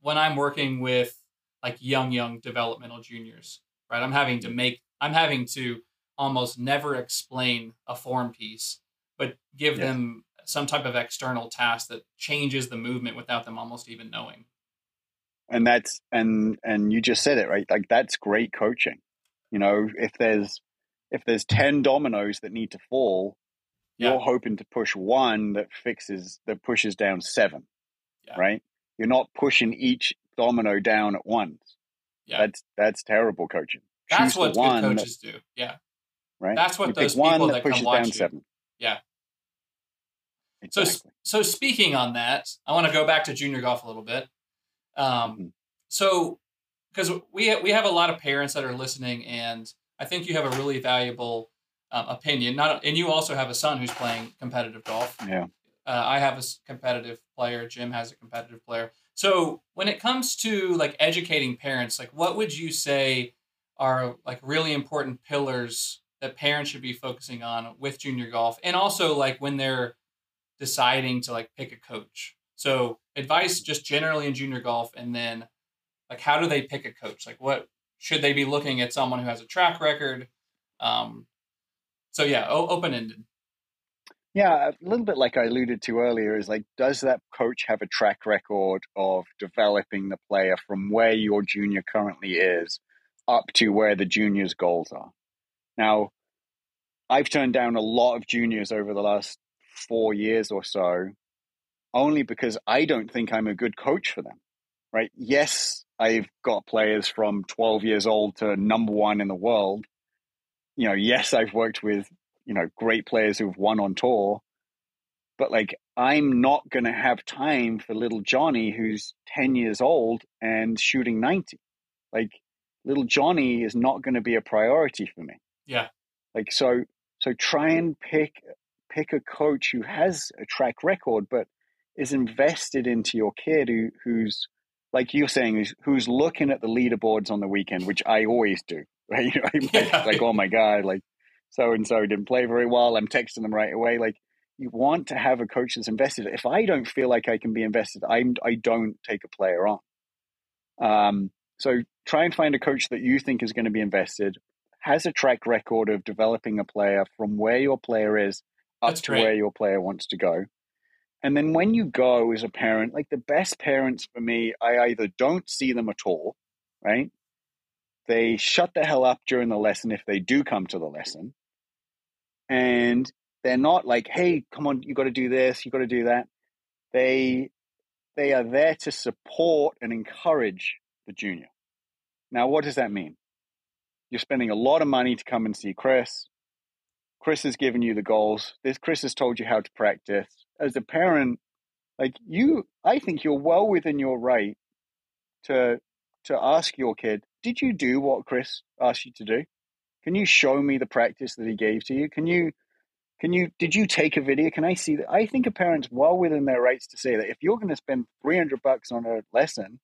when i'm working with like young young developmental juniors right? I'm having to mm-hmm. make i'm having to almost never explain a form piece but give them some type of external task that changes the movement without them almost even knowing. And that's and and you just said it right? Like that's great coaching. You know if there's if there's 10 dominoes that need to fall yeah. you're hoping to push one that fixes that pushes down seven yeah. right you're not pushing each domino down at once. Yeah. That's that's terrible coaching. That's Choose what good coaches that, do. Yeah. Right. That's what you those people that, that come watch you. Seven. Yeah. Exactly. So so speaking on that, I want to go back to junior golf a little bit. Um, mm-hmm. so because we we have a lot of parents that are listening, and I think you have a really valuable um, opinion. Not and you also have a son who's playing competitive golf. Yeah. Uh, I have a competitive player. Jim has a competitive player. So when it comes to like educating parents, like what would you say are like really important pillars that parents should be focusing on with junior golf and also like when they're deciding to like pick a coach. So advice just generally in junior golf and then like how do they pick a coach? Like what should they be looking at someone who has a track record? Um so yeah, o- open ended. Yeah, a little bit like I alluded to earlier is like, does that coach have a track record of developing the player from where your junior currently is up to where the junior's goals are? Now, I've turned down a lot of juniors over the last four years or so, only because I don't think I'm a good coach for them, right? Yes, I've got players from 12 years old to number one in the world. You know, yes, I've worked with, you know, great players who've won on tour, but like I'm not going to have time for little Johnny who's 10 years old and shooting 90. Like little Johnny is not going to be a priority for me. Yeah. Like so so try and pick pick a coach who has a track record but is invested into your kid who who's like you're saying who's, who's looking at the leaderboards on the weekend, which I always do. Right? [laughs] You know, yeah. like, oh my god, like so and so didn't play very well. I'm texting them right away. Like you want to have a coach that's invested. If I don't feel like I can be invested, I'm I don't take a player on. Um, so try and find a coach that you think is going to be invested, has a track record of developing a player from where your player is up That's to great. where your player wants to go. And then when you go as a parent, like the best parents for me, I either don't see them at all, right? They shut the hell up during the lesson if they do come to the lesson. And they're not like, hey, come on, you got to do this, you got to do that. They they are there to support and encourage the junior. Now, what does that mean? You're spending a lot of money to come and see Chris. Chris has given you the goals. This Chris has told you how to practice. As a parent, like you, I think you're well within your right to to ask your kid, did you do what Chris asked you to do? Can you show me the practice that he gave to you? Can you can you did you take a video? Can I see that? I think a parent's well within their rights to say that if you're going to spend 300 bucks on a lesson,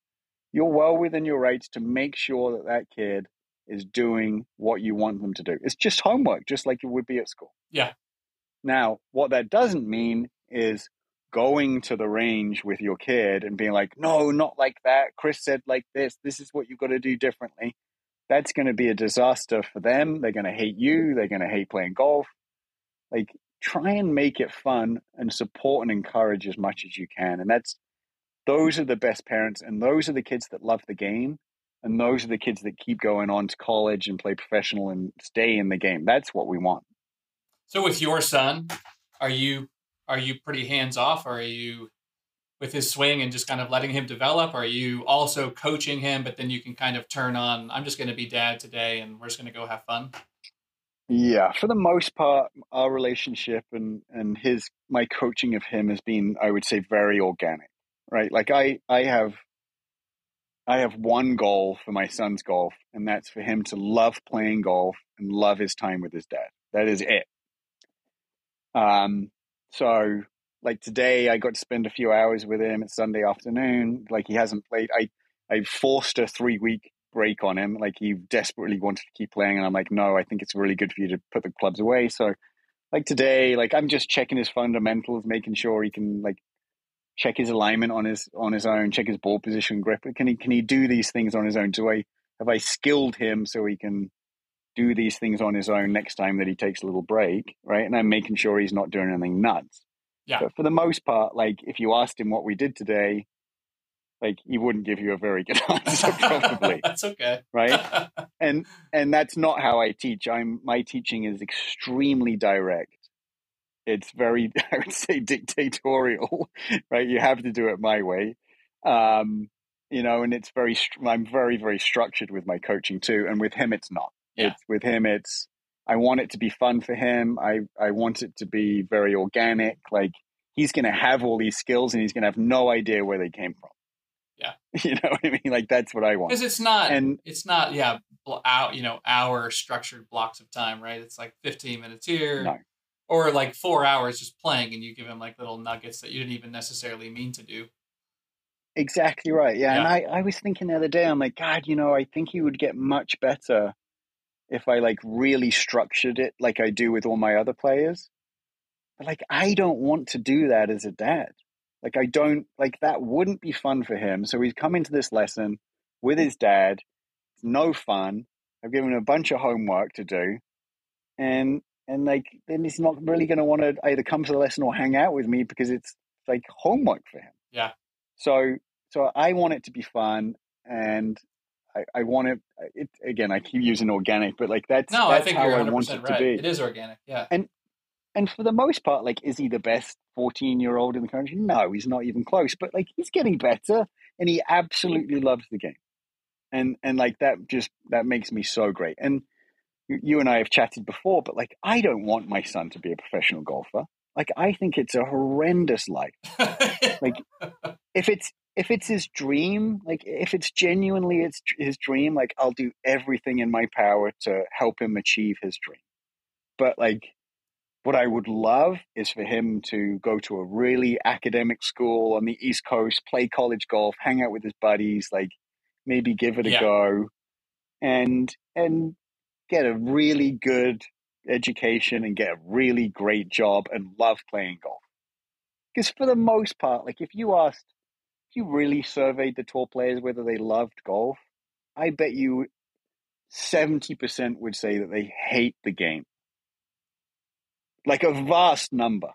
you're well within your rights to make sure that that kid is doing what you want them to do. It's just homework, just like it would be at school. Yeah. Now, what that doesn't mean is going to the range with your kid and being like, no, not like that. Chris said like this. This is what you've got to do differently. That's going to be a disaster for them. They're going to hate you. They're going to hate playing golf. Like, try and make it fun and support and encourage as much as you can. And that's those are the best parents and those are the kids that love the game and those are the kids that keep going on to college and play professional and stay in the game that's what we want so with your son are you are you pretty hands off or are you with his swing and just kind of letting him develop are you also coaching him but then you can kind of turn on i'm just going to be dad today and we're just going to go have fun yeah for the most part our relationship and and his my coaching of him has been i would say very organic right? Like I, I have, I have one goal for my son's golf, and that's for him to love playing golf and love his time with his dad. That is it. Um, so like today, I got to spend a few hours with him. It's Sunday afternoon. Like he hasn't played. I, I forced a three week break on him. Like he desperately wanted to keep playing, and I'm like, no, I think it's really good for you to put the clubs away. So like today, like I'm just checking his fundamentals, making sure he can like check his alignment on his on his own, check his ball position, grip. Can he can he do these things on his own? Do I have I skilled him so he can do these things on his own next time that he takes a little break, right? And I'm making sure he's not doing anything nuts. Yeah. But for the most part, like if you asked him what we did today, like he wouldn't give you a very good [laughs] answer probably. [laughs] that's okay. right? [laughs] and and that's not how I teach. I'm my teaching is extremely direct it's very i would say dictatorial right you have to do it my way um, you know and it's very i'm very very structured with my coaching too and with him it's not yeah. it's with him it's i want it to be fun for him i i want it to be very organic like he's going to have all these skills and he's going to have no idea where they came from yeah [laughs] you know what i mean like that's what i want because it's not and it's not yeah out you know hour structured blocks of time right it's like 15 minutes here no or like four hours just playing and you give him like little nuggets that you didn't even necessarily mean to do. Exactly right. Yeah. yeah. And I, I was thinking the other day, I'm like, God, you know, I think he would get much better if I like really structured it like I do with all my other players. But like, I don't want to do that as a dad. Like, I don't, like, that wouldn't be fun for him. So he's come into this lesson with his dad. It's no fun. I've given him a bunch of homework to do. And and like then he's not really going to want to either come to the lesson or hang out with me because it's like homework for him. Yeah. So so I want it to be fun, and I, I want it, it. Again, I keep using organic, but like that's no, that's I think how you're I want it right. to be. It is organic, yeah. And and for the most part, like, is he the best fourteen year old in the country? No, he's not even close. But like, he's getting better, and he absolutely loves the game. and and like that just that makes me so great. And you, you and I have chatted before, but like I don't want my son to be a professional golfer. Like I think it's a horrendous life. like [laughs] if it's if it's his dream, like if it's genuinely it's his dream, like I'll do everything in my power to help him achieve his dream. But like what I would love is for him to go to a really academic school on the East Coast, play college golf, hang out with his buddies, like maybe give it a Yeah. go and and get a really good education and get a really great job and love playing golf. Because for the most part, like if you asked, you really surveyed the tour players whether they loved golf, I bet you 70% would say that they hate the game. Like a vast number,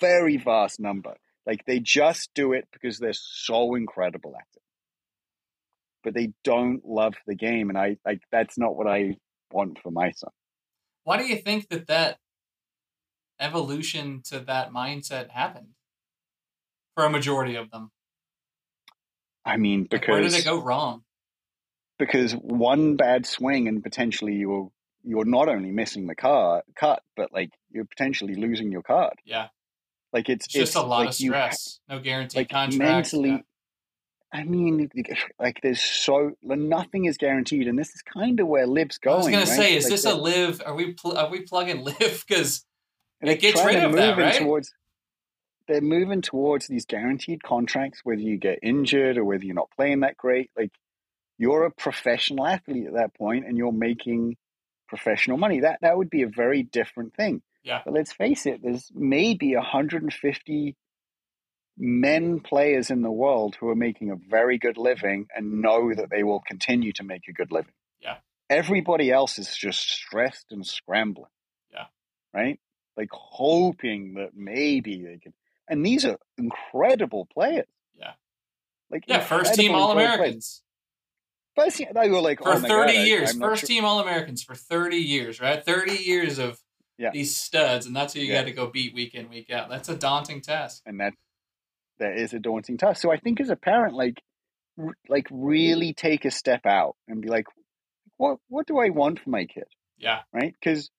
very vast number. Like they just do it because they're so incredible at it. But they don't love the game. And I like that's not what I want for my son. Why do you think that that evolution to that mindset happened for a majority of them? I mean, Like, where did it go wrong? because one bad swing and potentially you're you're not only missing the car cut, but like you're potentially losing your card. Yeah, Like it's it's just a lot like of you- stress. No guaranteed like contracts. mentally. yeah. I mean, like there's so nothing is guaranteed, and this is kind of where LIV's going. I going. was gonna say, is Like, this a LIV? Are we pl- are we plugging [laughs] LIV? Because it gets rid to of that, right? Towards, they're moving towards these guaranteed contracts, whether you get injured or whether you're not playing that great. Like you're a professional athlete at that point, and you're making professional money. That that would be a very different thing. Yeah. But let's face it, there's maybe 150 men players in the world who are making a very good living and know that they will continue to make a good living. Yeah. Everybody else is just stressed and scrambling. Yeah. Right? Like hoping that maybe they can. And these are incredible players. Yeah. Like yeah, first team All. Americans First team, they were like for oh thirty God, years. I'm First sure- team All Americans for thirty years, right? Thirty years of Yeah. these studs, and that's who you Yeah. got to go beat week in week out. That's a daunting task. and that that is a daunting task. So I think as a parent, like r- like really take a step out and be like, what what do I want for my kid, Yeah, right? Because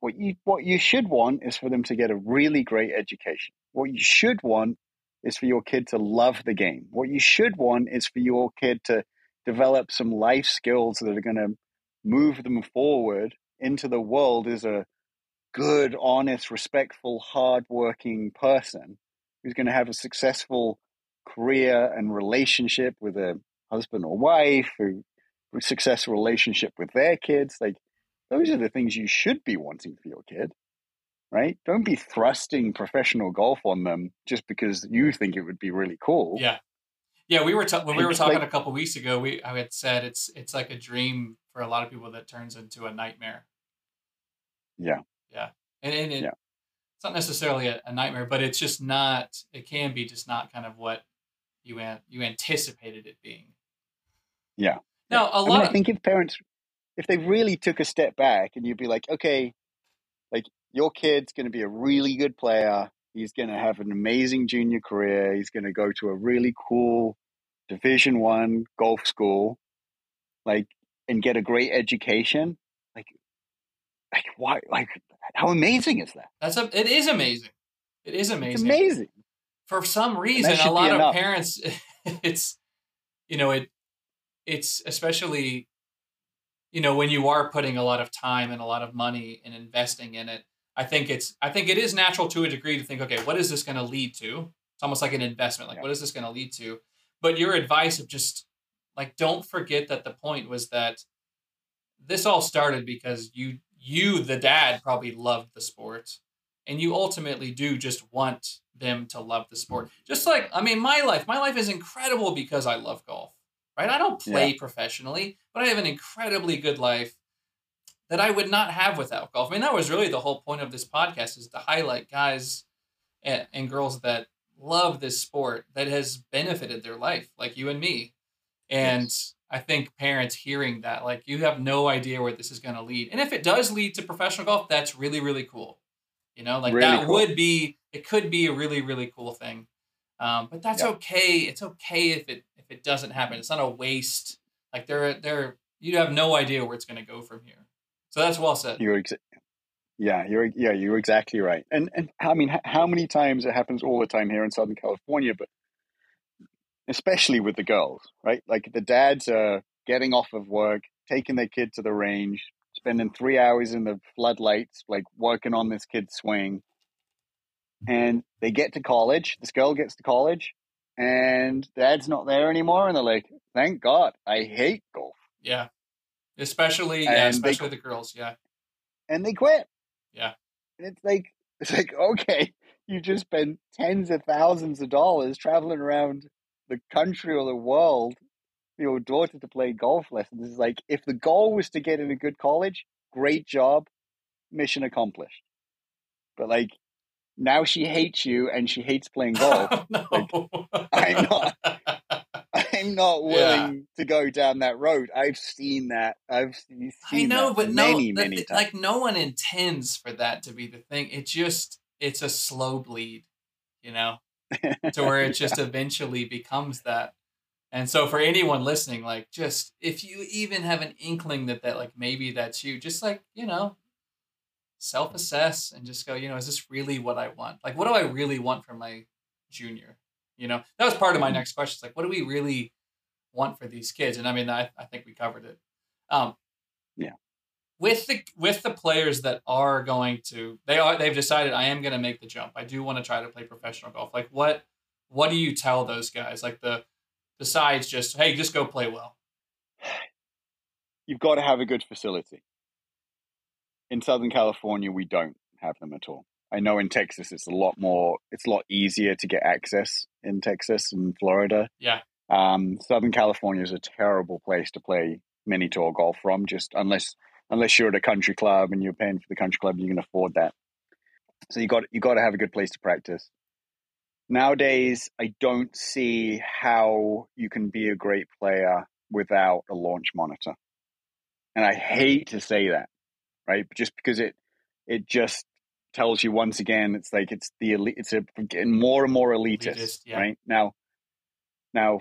what you what you should want is for them to get a really great education. What you should want is for your kid to love the game. What you should want is for your kid to develop some life skills that are going to move them forward into the world as a good, honest, respectful, hardworking person who's going to have a successful career and relationship with a husband or wife, who successful relationship with their kids. Like those are the things you should be wanting for your kid, right? Don't be thrusting professional golf on them just because you think it would be really cool. yeah, yeah. We were ta- when we were talking like- a couple weeks ago. We I had said it's it's like a dream for a lot of people that turns into a nightmare. Yeah. yeah, and, and it, Yeah. it's not necessarily a, a nightmare, but it's just not. It can be just not kind of what you an, you anticipated it being. Yeah. Now a I lot mean, I think if parents, if they really took a step back and you'd be like, okay, like your kid's going to be a really good player. He's going to have an amazing junior career. He's going to go to a really cool Division One golf school, like, and get a great education. Like, like why? Like, how amazing is that? that's a it is amazing. It is amazing. It's amazing. amazing. for some reason a lot of parents [laughs] it's you know it it's especially you know when you are putting a lot of time and a lot of money and investing in it i think it's i think it is natural to a degree to think okay what is this going to lead to it's almost like an investment like Yeah. what is this going to lead to but your advice of just like don't forget that the point was that this all started because you you the dad probably loved the sport and you ultimately do just want them to love the sport. Just like I mean, my life, my life is incredible because I love golf. Right? I don't play professionally, but I have an incredibly good life that I would not have without golf. I mean, that was really the whole point of this podcast is to highlight guys and, and girls that love this sport that has benefited their life, like you and me. And I think parents hearing that, like, you have no idea where this is going to lead. And if it does lead to professional golf, that's really, really cool. You know, like Really that cool. would be, it could be a really, really cool thing. Um, but that's Yeah. okay. It's okay if it if it doesn't happen. It's not a waste Like they're they're you have no idea where it's going to go from here. So that's well said. You're ex- yeah, you're yeah, you're exactly right. And and I mean, how many times it happens all the time here in Southern California, but especially with the girls, right? Like the dads are getting off of work, taking their kid to the range, spending three hours in the floodlights, like working on this kid's swing. And they get to college. This girl gets to college, and dad's not there anymore. And they're like, "Thank God, I hate golf." Yeah, especially yeah, And they- especially the girls. Yeah, and they quit. Yeah. And it's like [laughs] it's like, okay, you just spent tens of thousands of dollars traveling around the country or the world for your daughter to play golf lessons. It's like if the goal was to get in a good college, great job, mission accomplished. But like now she hates you and she hates playing [laughs] golf. Oh, no. I'm not- [laughs] I'm not willing to go down that road. I've seen that. I've seen I know, but many, no, many like no one intends for that to be the thing. It just it's a slow bleed, you know, to where it [laughs] just eventually becomes that. And so for anyone listening, like just if you even have an inkling that that like maybe that's you, just like you know, self assess and just go, you know, is this really what I want? Like, what do I really want from my junior? You know, that was part of my next question. It's like, what do we really want for these kids? And I mean, I, I think we covered it. Um, Yeah. With the with the players that are going to, they are they've decided I am going to make the jump. I do want to try to play professional golf. Like, what what do you tell those guys? Like the besides just hey, just go play well. you've got to have a good facility. In Southern California, we don't have them at all. I know in Texas, it's a lot more, it's a lot easier to get access in Texas and Florida. Yeah. Um, Southern California is a terrible place to play mini tour golf from, just unless unless you're at a country club and you're paying for the country club, you can afford that. So you got you got to have a good place to practice. Nowadays, I don't see how you can be a great player without a launch monitor. And I hate to say that, right? Just because it it just tells you once again it's like it's the elite it's a getting more and more elitist, Elitist, yeah. right? Now now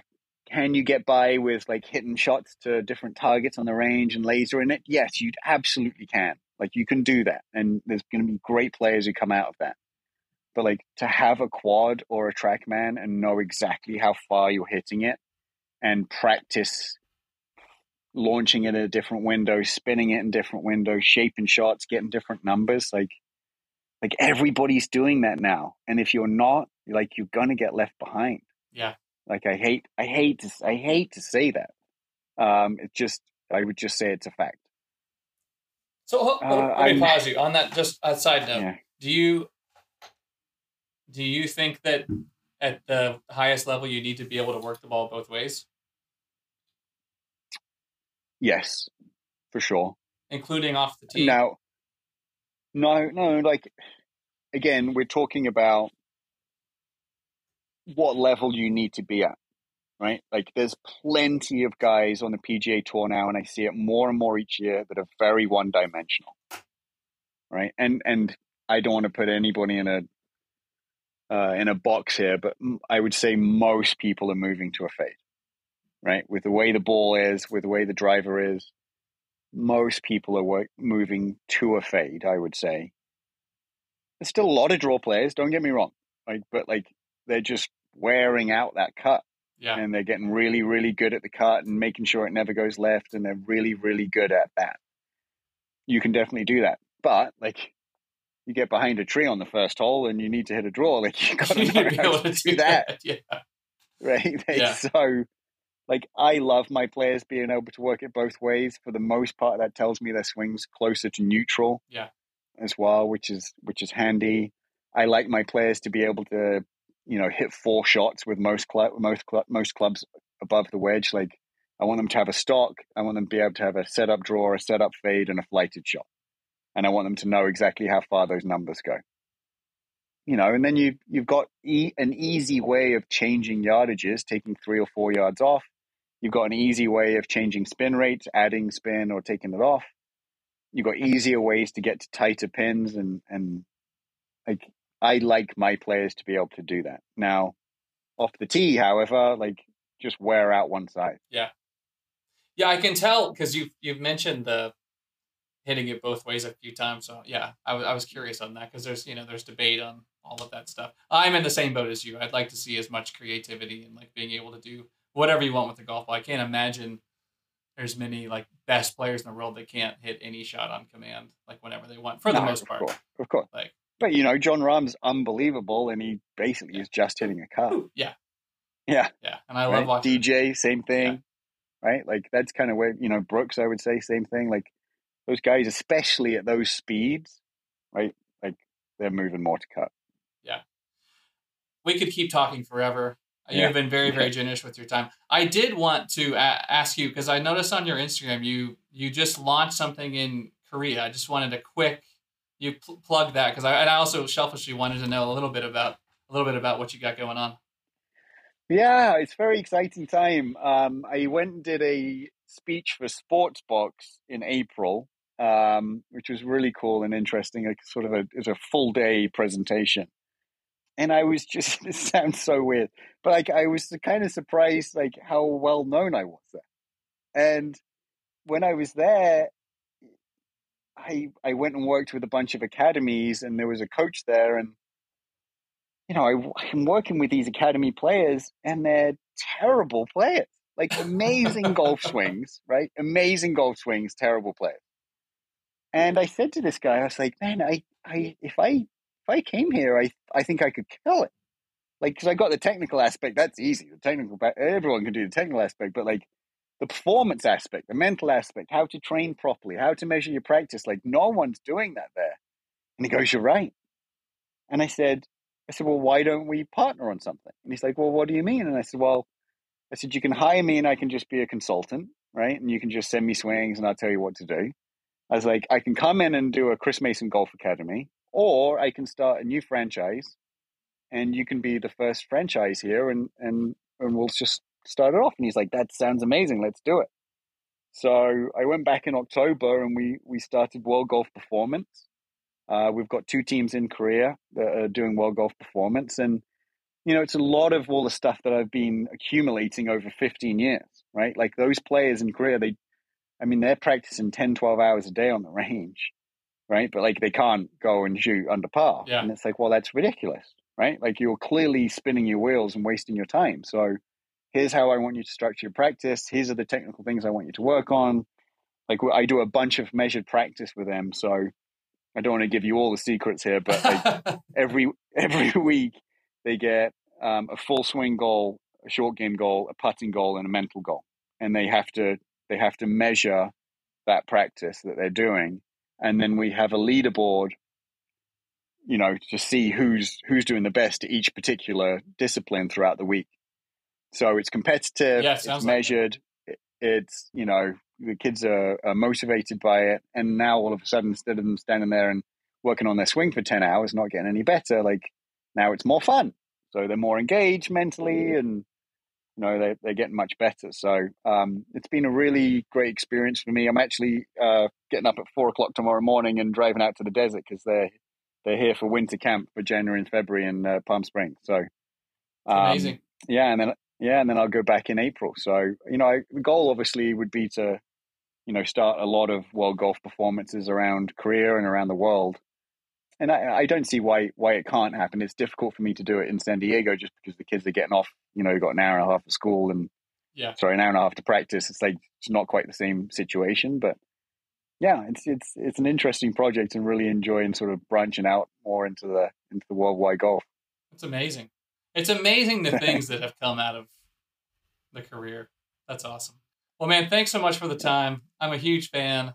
can you get by with like hitting shots to different targets on the range and laser in it? Yes, you absolutely can. Like you can do that. And there's going to be great players who come out of that. But like to have a quad or a TrackMan and know exactly how far you're hitting it and practice launching it at a different window, spinning it in different windows, shaping shots, getting different numbers, like like everybody's doing that now. And if you're not, like you're gonna get left behind. Yeah. Like I hate I hate to I hate to say that. Um it just I would just say it's a fact. So Uh, let me I'm- pause you on that. Just a side note. Yeah. Do you do you think that at the highest level you need to be able to work the ball both ways, Yes, for sure. including off the tee? Now, no, no, like again, we're talking about what level you need to be at, right? Like, there's plenty of guys on the PGA Tour now, and I see it more and more each year that are very one-dimensional, right? And and I don't want to put anybody in a uh, in a box here, but I would say most people are moving to a fade, right? With the way the ball is, with the way the driver is, most people are work, moving to a fade. I would say there's still a lot of draw players. Don't get me wrong, like, but like they're just wearing out that cut, Yeah. and they're getting really, really good at the cut and making sure it never goes left, and they're really, really good at that. You can definitely do that, but like. You get behind a tree on the first hole and you need to hit a draw. Like [laughs] you got to [laughs] You need know be how able to to do that Yeah. right? [laughs] Like, Yeah. So, like, I love my players being able to work it both ways. For the most part, that tells me their swings closer to neutral, Yeah. as well, which is which is handy. I like my players to be able to, you know, hit four shots with most club most club most clubs above the wedge. Like, I want them to have a stock. I want them to be able to have a setup draw, a setup fade, and a flighted shot. And I want them to know exactly how far those numbers go you know, and then you you've got e- an easy way of changing yardages, taking three or four yards off. You've got an easy way of changing spin rates, adding spin or taking it off. You've got easier ways to get to tighter pins, and and like I like my players to be able to do that. Now, off the tee, however, like just wear out one side. Yeah, yeah, I can tell because you've you've mentioned the hitting it both ways a few times. So yeah, I was I was curious on that because there's you know there's debate on all of that stuff. I'm in the same boat as you. I'd like to see as much creativity and like being able to do whatever you want with the golf ball. I can't imagine there's many like best players in the world that can't hit any shot on command like whenever they want for no, the most part. Of course, of course. Like, but you know, Jon Rahm's unbelievable, and he basically yeah. is just hitting a car. Yeah, yeah, yeah. And I love right? watching DJ. Same thing, yeah. right? Like that's kind of where you know Brooks. I would say same thing. Like those guys, especially at those speeds, right? Like they're moving more to cut. Yeah, we could keep talking forever. You've been very, very generous with your time. I did want to a- ask you because I noticed on your Instagram you you just launched something in Korea. I just wanted a quick you pl- plug that because I, I also selfishly wanted to know a little bit about a little bit about what you got going on. Yeah, it's very exciting time. Um, I went and did a speech for Sportsbox in April, um, which was really cool and interesting. Like sort of a it was a full day presentation and I was just [laughs] it sounds so weird, but like I was kind of surprised like how well known I was there. And when I was there, I I went and worked with a bunch of academies, and there was a coach there, and you know I, I'm working with these academy players, and they're terrible players, like amazing [laughs] golf swings, right? Amazing golf swings, terrible players. And I said to this guy, I was like, man, I, I, if I if I came here, I I think I could kill it. Like, because I got the technical aspect, that's easy. The technical, everyone can do the technical aspect, but like the performance aspect, the mental aspect, how to train properly, how to measure your practice, like no one's doing that there. And he goes, "You're right." And I said, "I said, well, why don't we partner on something?" And he's like, "Well, what do you mean?" And I said, "Well, I said you can hire me, and I can just be a consultant, right? And you can just send me swings, and I'll tell you what to do." I was like, I can come in and do a Chris Mayson Golf Academy, or I can start a new franchise and you can be the first franchise here and, and, and we'll just start it off. And he's like, that sounds amazing. Let's do it. So I went back in October and we, we started World Golf Performance. Uh, we've got two teams in Korea that are doing World Golf Performance. And, you know, it's a lot of all the stuff that I've been accumulating over 15 years, right? Like those players in Korea, they, I mean, they're practicing 10, 12 hours a day on the range right? But like they can't go and shoot under par. Yeah. And it's like, well, that's ridiculous, right? Like you're clearly spinning your wheels and wasting your time. So here's how I want you to structure your practice. Here's are the technical things I want you to work on. Like I do a bunch of measured practice with them. So I don't want to give you all the secrets here, but like [laughs] every every [laughs] week they get um, a full swing goal, a short game goal, a putting goal, and a mental goal, and they have to they have to measure that practice that they're doing and then we have a leaderboard you know to see who's who's doing the best at each particular discipline throughout the week. So it's competitive yeah, it. it's measured like it's you know the kids are, are, motivated by it. And now all of a sudden instead of them standing there and working on their swing for 10 hours not getting any better like now it's more fun. So they're more engaged mentally mm. and you know they, they're getting much better. So um, it's been a really great experience for me. I'm actually uh, getting up at four o'clock tomorrow morning and driving out to the desert because they're they're here for winter camp for january and february in uh, palm springs. So um, amazing. yeah and then yeah and then i'll go back in april. So you know I, the goal obviously would be to you know start a lot of world golf performances around korea and around the world and I, I, don't see why why it can't happen. It's difficult for me to do it in San Diego just because the kids are getting off. You know, you've got an hour and a half of school and yeah, sorry, an hour and a half to practice. It's like it's not quite the same situation, but yeah, it's it's it's an interesting project and really enjoying sort of branching out more into the into the worldwide golf. It's amazing. It's amazing the things [laughs] that have come out of the career. That's awesome. Well, man, thanks so much for the time. I'm a huge fan.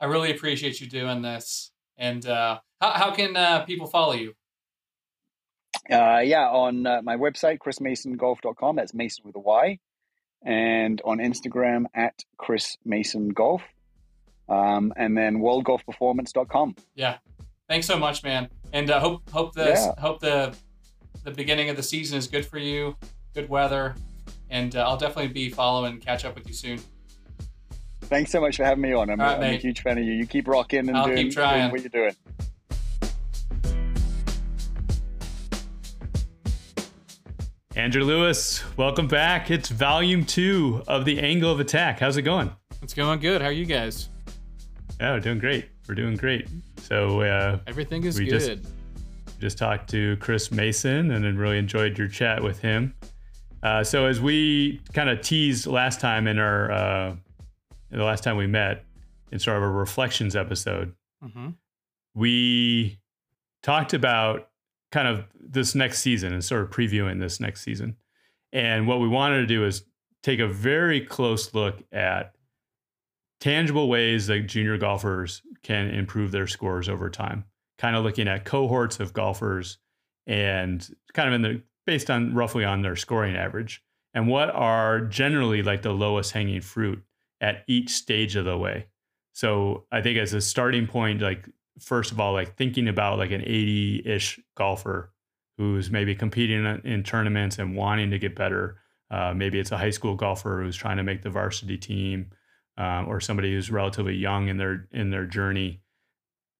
I really appreciate you doing this. And uh, how, how can uh, people follow you? Uh, yeah, on uh, my website, chrismaysongolf.com. That's Mayson with a Y. And on Instagram at Chris Mayson Golf. Um, and then worldgolfperformance.com. Yeah. Thanks so much, man. And uh, hope hope the yeah. hope the the beginning of the season is good for you. Good weather, and uh, I'll definitely be following. Catch up with you soon. Thanks so much for having me on. I'm, right, I'm a huge fan of you. You keep rocking and I'll doing, doing what you're doing. Andrew Lewis, welcome back. It's volume two of the Angle of Attack. How's it going? It's going good. How are you guys? Oh, doing great. We're doing great. So uh, everything is we good. Just, just talked to Chris Mayson and then really enjoyed your chat with him. Uh, so as we kind of teased last time in our uh, the last time we met in sort of a reflections episode, mm-hmm. we talked about kind of this next season and sort of previewing this next season. And what we wanted to do is take a very close look at tangible ways that junior golfers can improve their scores over time. Kind of looking at cohorts of golfers and kind of in the based on roughly on their scoring average and what are generally like the lowest hanging fruit at each stage of the way. So I think as a starting point, like first of all, like thinking about like an 80 ish golfer who's maybe competing in, tournaments and wanting to get better. Uh, maybe it's a high school golfer who's trying to make the varsity team, um, or somebody who's relatively young in their in their journey.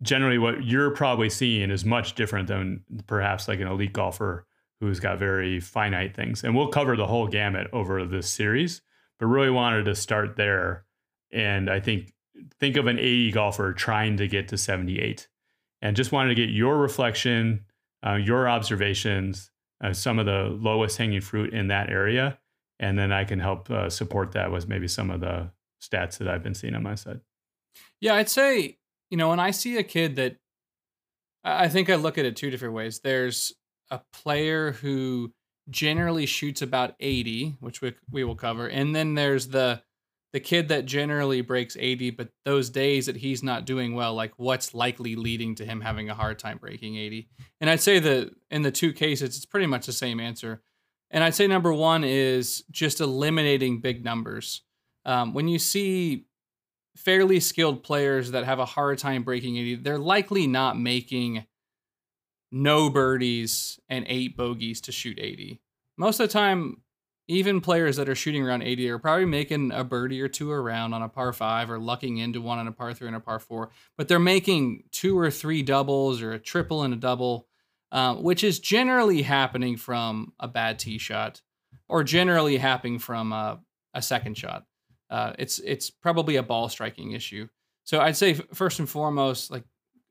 Generally, what you're probably seeing is much different than perhaps like an elite golfer who's got very finite things. And we'll cover the whole gamut over this series, but really wanted to start there. And I think think of an 80 golfer trying to get to 78 and just wanted to get your reflection, uh, your observations, uh, some of the lowest hanging fruit in that area. And then I can help uh, support that with maybe some of the stats that I've been seeing on my side. Yeah, I'd say, you know, when I see a kid that I think I look at it two different ways. There's a player who generally shoots about 80, which we, we will cover. And then there's the the kid that generally breaks 80, but those days that he's not doing well, like what's likely leading to him having a hard time breaking 80? And I'd say that in the two cases, it's pretty much the same answer. And I'd say number one is just eliminating big numbers. Um, when you see fairly skilled players that have a hard time breaking 80, they're likely not making no birdies and eight bogeys to shoot 80. Most of the time, even players that are shooting around 80 are probably making a birdie or two around on a par five or lucking into one on a par three and a par four, but they're making two or three doubles or a triple and a double, uh, which is generally happening from a bad tee shot or generally happening from a, a second shot. Uh, it's it's probably a ball striking issue. So I'd say first and foremost, like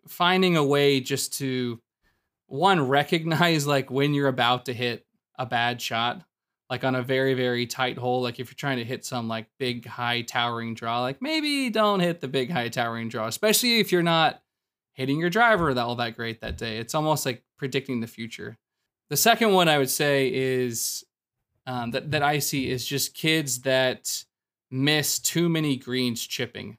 finding a way just to one recognize like when you're about to hit a bad shot like on a very very tight hole like if you're trying to hit some like big high towering draw like maybe don't hit the big high towering draw especially if you're not hitting your driver that all that great that day. It's almost like predicting the future. The second one i would say is um, that, that i see is just kids that miss too many greens chipping.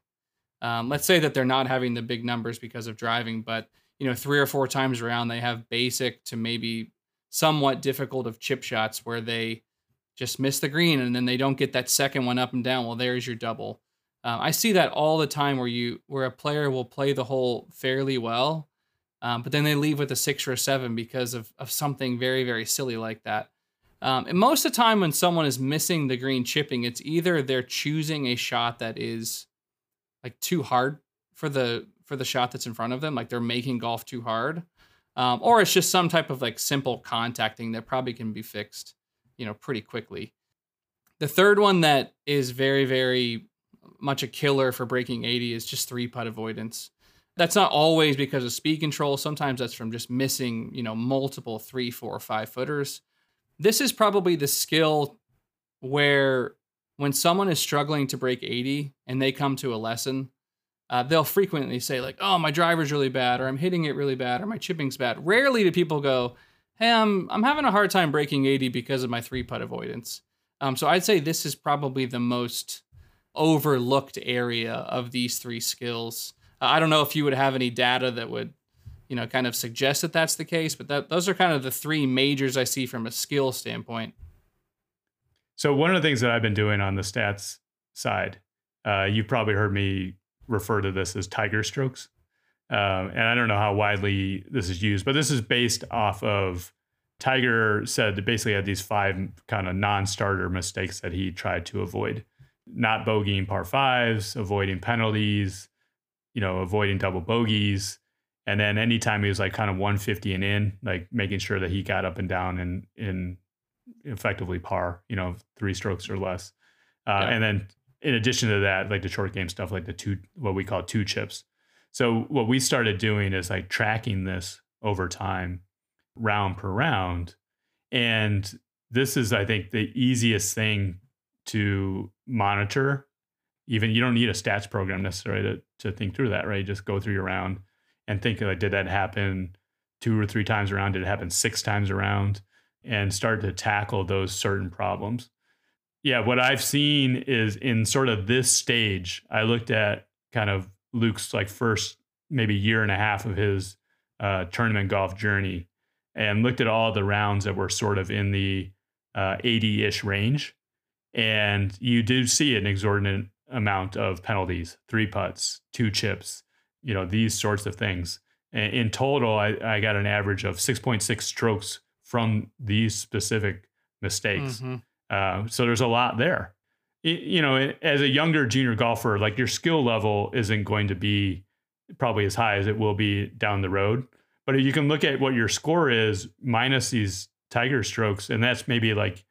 Um, let's say that they're not having the big numbers because of driving but you know three or four times around they have basic to maybe somewhat difficult of chip shots where they just miss the green and then they don't get that second one up and down. Well, there's your double. Um, I see that all the time where you where a player will play the hole fairly well, um, but then they leave with a six or a seven because of of something very very silly like that. Um, and most of the time when someone is missing the green chipping, it's either they're choosing a shot that is like too hard for the for the shot that's in front of them, like they're making golf too hard, um, or it's just some type of like simple contacting that probably can be fixed you know, pretty quickly. The third one that is very, very much a killer for breaking 80 is just three putt avoidance. That's not always because of speed control. Sometimes that's from just missing, you know, multiple three, four, five footers. This is probably the skill where when someone is struggling to break 80 and they come to a lesson, uh, they'll frequently say like, "Oh, my driver's really bad," or "I'm hitting it really bad," or "My chipping's bad." Rarely do people go, hey, I'm I'm having a hard time breaking 80 because of my three putt avoidance. Um, so I'd say this is probably the most overlooked area of these three skills. Uh, I don't know if you would have any data that would, you know, kind of suggest that that's the case, but that those are kind of the three majors I see from a skill standpoint. So one of the things that I've been doing on the stats side, uh, you've probably heard me refer to this as tiger strokes. Um, and I don't know how widely this is used, but this is based off of Tiger said that basically had these five kind of non-starter mistakes that he tried to avoid. Not bogeying par fives, avoiding penalties, you know, avoiding double bogeys. And then anytime he was like kind of 150 and in, like making sure that he got up and down and in effectively par, you know, three strokes or less. Uh, Yeah. And then in addition to that, like the short game stuff, like the two, what we call two chips. So what we started doing is like tracking this over time, round per round. And this is, I think, the easiest thing to monitor. Even you don't need a stats program necessarily to, to think through that, right? Just go through your round and think like, did that happen two or three times around? Did it happen six times around? And start to tackle those certain problems. Yeah, what I've seen is in sort of this stage, I looked at kind of Luke's like first maybe year and a half of his uh, tournament golf journey and looked at all the rounds that were sort of in the 80 ish range. And you do see an exorbitant amount of penalties three putts, two chips, you know, these sorts of things. And in total, I, I got an average of 6.6 strokes from these specific mistakes. Mhm. Uh, so there's a lot there. You know, as a younger junior golfer, like your skill level isn't going to be probably as high as it will be down the road. But you can look at what your score is minus these tiger strokes, and that's maybe like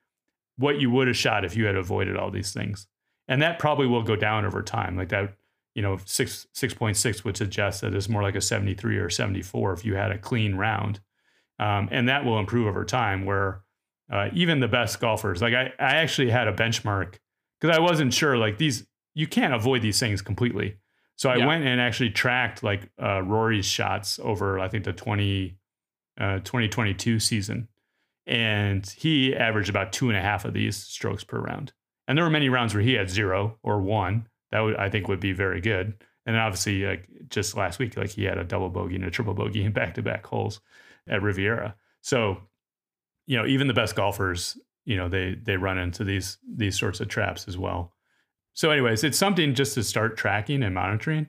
what you would have shot if you had avoided all these things. And that probably will go down over time. Like that, you know, six six point six would suggest that it's more like a 73 or 74 if you had a clean round. Um, and that will improve over time where uh, even the best golfers, like I, I actually had a benchmark because I wasn't sure like these, you can't avoid these things completely. So I Yeah. went and actually tracked like uh, Rory's shots over, I think the 20, uh, 2022 season. And he averaged about two and a half of these strokes per round. And there were many rounds where he had zero or one. That would, I think would be very good. And obviously, like just last week, like he had a double bogey and a triple bogey in back to back holes at Riviera. So, you know, even the best golfers, you know, they they run into these these sorts of traps as well. So, anyways, it's something just to start tracking and monitoring.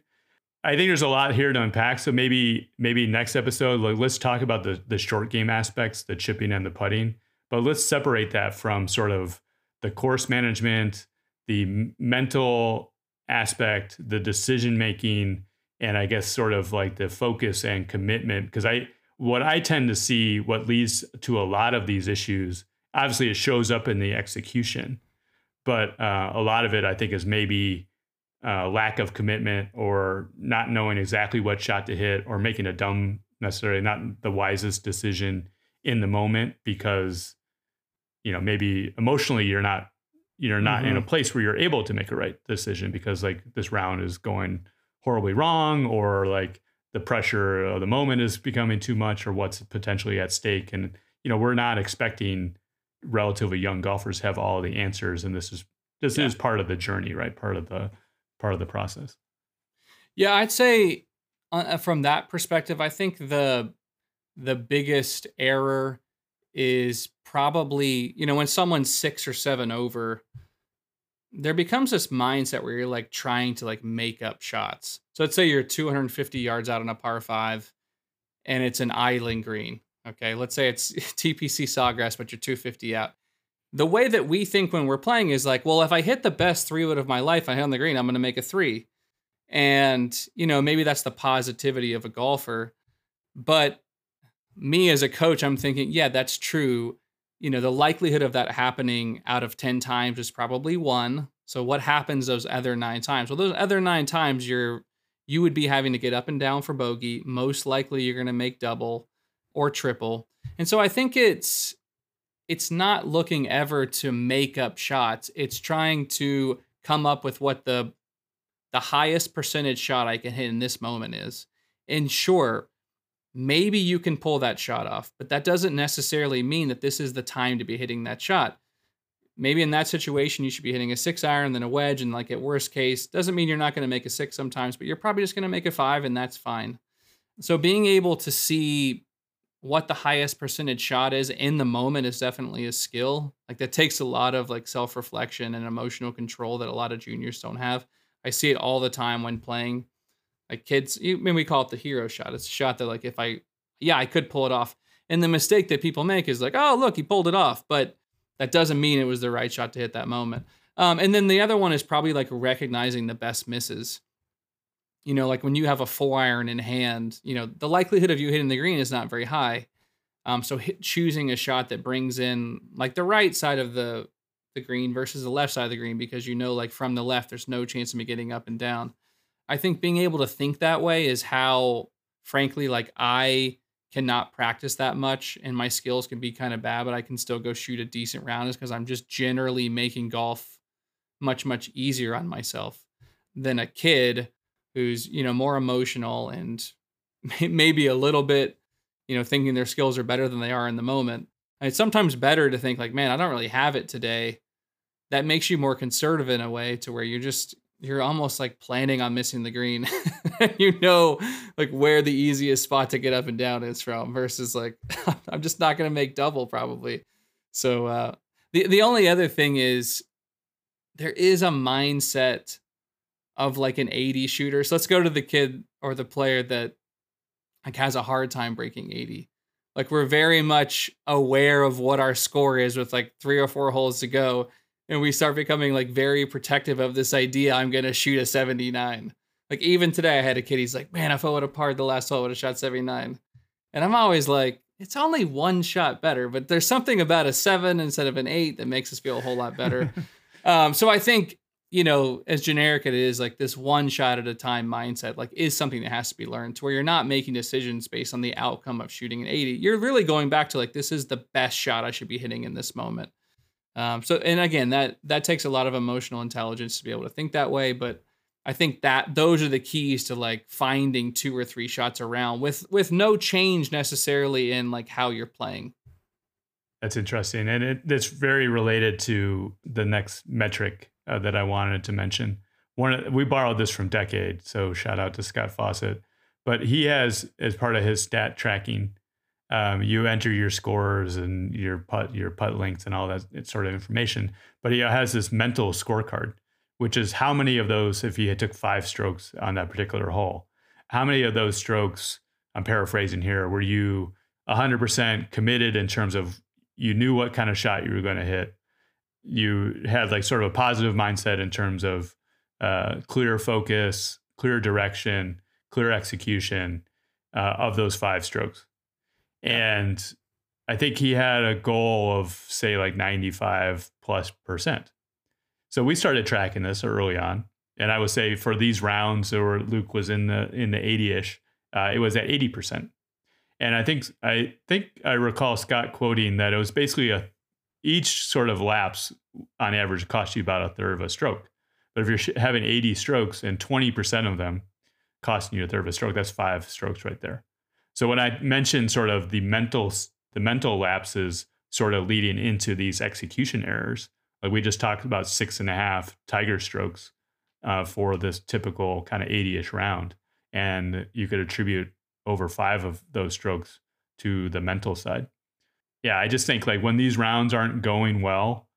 I think there's a lot here to unpack. So maybe maybe next episode, like, let's talk about the the short game aspects, the chipping and the putting. But let's separate that from sort of the course management, the mental aspect, the decision making, and I guess sort of like the focus and commitment. Because I what I tend to see, what leads to a lot of these issues, obviously it shows up in the execution, but uh, a lot of it I think is maybe uh, lack of commitment or not knowing exactly what shot to hit or making a dumb, necessarily not the wisest decision in the moment because you know maybe emotionally you're not you're not in a place where you're able to make a right decision because like this round is going horribly wrong or like the pressure of the moment is becoming too much or what's potentially at stake. And you know we're not expecting relatively young golfers have all the answers and this is this Yeah. is part of the journey right part of the part of the process Yeah, I'd say uh, from that perspective, I think the the biggest error is probably you know when someone's six or seven over, there becomes this mindset where you're like trying to like make up shots. So let's say you're 250 yards out on a par five, and it's an island green. Okay, let's say it's [laughs] TPC Sawgrass, but you're 250 out. The way that we think when we're playing is like, well, if I hit the best three wood of my life, I hit on the green, I'm going to make a three. And you know maybe that's the positivity of a golfer. But me as a coach i'm thinking yeah that's true. You know the likelihood of that happening out of 10 times is probably one. So what happens those other nine times? Well those other nine times you're you would be having to get up and down for bogey. Most likely you're going to make double or triple and so i think it's it's not looking ever to make up shots it's trying to come up with what the the highest percentage shot I can hit in this moment is. And sure, maybe you can pull that shot off, but that doesn't necessarily mean that this is the time to be hitting that shot. Maybe in that situation, you should be hitting a six iron, then a wedge, and like at worst case, doesn't mean you're not going to make a six sometimes, but you're probably just going to make a five, and that's fine. So being able to see what the highest percentage shot is in the moment is definitely a skill. Like that takes a lot of like self reflection and emotional control that a lot of juniors don't have. I see it all the time when playing. Like kids, I mean, we call it the hero shot. It's a shot that, like, if I, yeah, I could pull it off. And the mistake that people make is like, oh, look, he pulled it off, but that doesn't mean it was the right shot to hit that moment. Um, and then the other one is probably like recognizing the best misses. You know, like when you have a full iron in hand, you know, the likelihood of you hitting the green is not very high. Um, so hit, choosing a shot that brings in like the right side of the the green versus the left side of the green because you know like from the left there's no chance of me getting up and down. I think being able to think that way is how frankly like I cannot practice that much and my skills can be kind of bad but I can still go shoot a decent round is because I'm just generally making golf much much easier on myself than a kid who's you know more emotional and maybe a little bit you know thinking their skills are better than they are in the moment. And it's sometimes better to think like man i don't really have it today. That makes you more conservative in a way to where you're just you're almost like planning on missing the green. [laughs] You know like where the easiest spot to get up and down is from versus like [laughs] i'm just not going to make double probably. So uh the the only other thing is there is a mindset of like an 80 shooter. So let's go to the kid or the player that like has a hard time breaking 80. Like we're very much aware of what our score is with like three or four holes to go. And we start becoming like very protective of this idea I'm gonna shoot a 79. Like even today I had a kid, he's like, Man, if I would have parred the last hole, I would have shot 79. And I'm always like, it's only one shot better, but there's something about a seven instead of an eight that makes us feel a whole lot better. [laughs] um, so I think you know, as generic it is, like this one shot at a time mindset, like is something that has to be learned to where you're not making decisions based on the outcome of shooting an 80. You're really going back to like, this is the best shot I should be hitting in this moment. Um, so, and again, that, that takes a lot of emotional intelligence to be able to think that way. But I think that those are the keys to like finding two or three shots around with, with no change necessarily in like how you're playing. That's interesting. And it, it's very related to the next metric uh, that I wanted to mention. One, we borrowed this from Decade, so shout out to Scott Fawcett. But he has, as part of his stat tracking, um, you enter your scores and your putt, your putt lengths, and all that sort of information. But he has this mental scorecard, which is how many of those, if he took five strokes on that particular hole, how many of those strokes, I'm paraphrasing here, were you 100% committed in terms of you knew what kind of shot you were going to hit you had like sort of a positive mindset in terms of uh, clear focus, clear direction, clear execution uh, of those five strokes. And I think he had a goal of say like 95 plus percent. So we started tracking this early on. And I would say for these rounds where Luke was in the in the 80-ish, uh, it was at 80%. And I think I think I recall Scott quoting that it was basically a each sort of lapse on average costs you about a third of a stroke. But if you're having 80 strokes and 20% of them costing you a third of a stroke, that's five strokes right there. So when I mentioned sort of the mental the mental lapses sort of leading into these execution errors, like we just talked about six and a half tiger strokes uh, for this typical kind of 80-ish round, and you could attribute over five of those strokes to the mental side yeah, I just think like when these rounds aren't going well,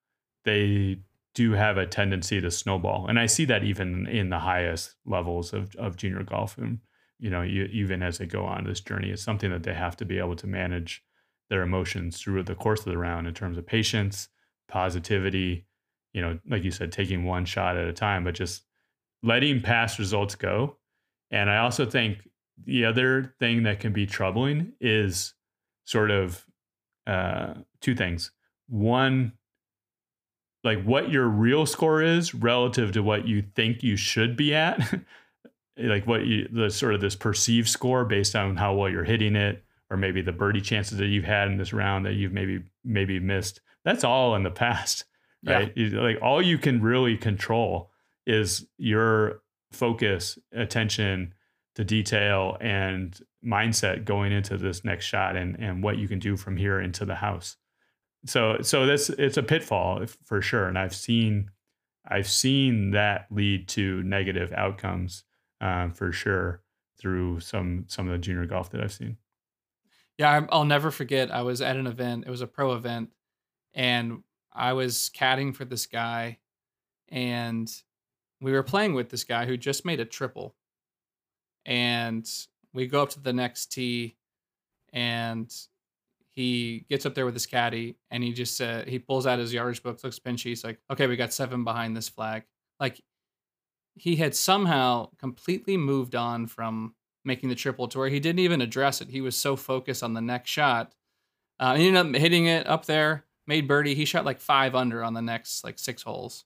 they do have a tendency to snowball. And I see that even in the highest levels of, of junior golf. And, you know, you, even as they go on this journey, it's something that they have to be able to manage their emotions through the course of the round in terms of patience, positivity, you know, like you said, taking one shot at a time, but just letting past results go. And I also think the other thing that can be troubling is sort of uh, two things. One, like what your real score is relative to what you think you should be at, [laughs] like what you the sort of this perceived score based on how well you're hitting it, or maybe the birdie chances that you've had in this round that you've maybe maybe missed. That's all in the past, [laughs] right? Yeah. Like all you can really control is your focus, attention to detail, and mindset going into this next shot and and what you can do from here into the house. So so this it's a pitfall for sure, and I've seen I've seen that lead to negative outcomes um, for sure through some some of the junior golf that I've seen. Yeah, I'll never forget. I was at an event. It was a pro event, and I was caddying for this guy, and we were playing with this guy who just made a triple, and we go up to the next tee and he gets up there with his caddy and he just uh, he pulls out his yardage book, looks pinchy. He's like, okay, we got seven behind this flag. Like he had somehow completely moved on from making the triple to where he didn't even address it. He was so focused on the next shot Uh, he ended up hitting it up there, made birdie. He shot like five under on the next like six holes.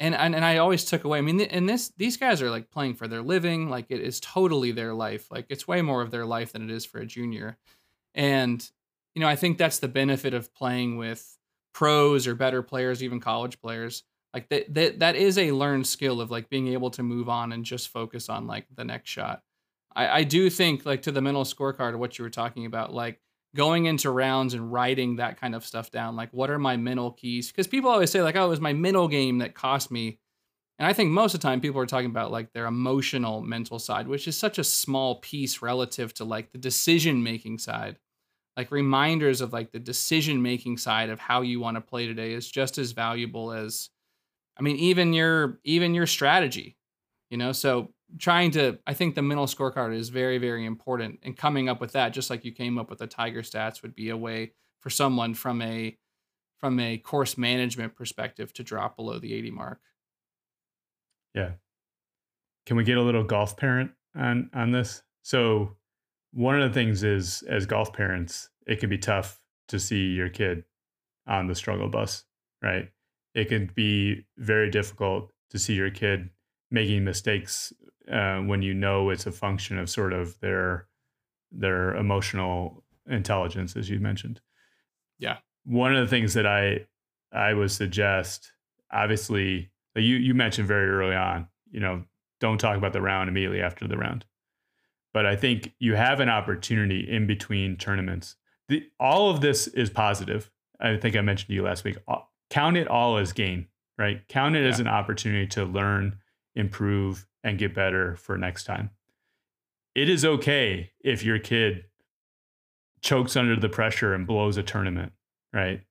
And, and and I always took away. I mean, and this these guys are like playing for their living. Like it is totally their life. Like it's way more of their life than it is for a junior. And you know, I think that's the benefit of playing with pros or better players, even college players. Like that that that is a learned skill of like being able to move on and just focus on like the next shot. I, I do think like to the mental scorecard of what you were talking about, like going into rounds and writing that kind of stuff down. Like, what are my mental keys? Because people always say, like, oh, it was my mental game that cost me. And I think most of the time people are talking about like their emotional mental side, which is such a small piece relative to like the decision making side. Like reminders of like the decision making side of how you want to play today is just as valuable as I mean, even your even your strategy, you know. So trying to i think the mental scorecard is very very important. And coming up with that just like you came up with the tiger stats would be a way for someone from a from a course management perspective to drop below the 80 mark. Yeah. Can we get a little golf parent on on this? So one of the things is as golf parents it can be tough to see your kid on the struggle bus right? It can be very difficult to see your kid making mistakes uh, when you know it's a function of sort of their their emotional intelligence, as you mentioned. Yeah. One of the things that I I would suggest, obviously, you you mentioned very early on, you know, don't talk about the round immediately after the round. But I think you have an opportunity in between tournaments. The, all of this is positive. I think I mentioned to you last week. Count it all as gain, right? Count it yeah. as an opportunity to learn, improve, and get better for next time. It is okay if your kid chokes under the pressure and blows a tournament, right?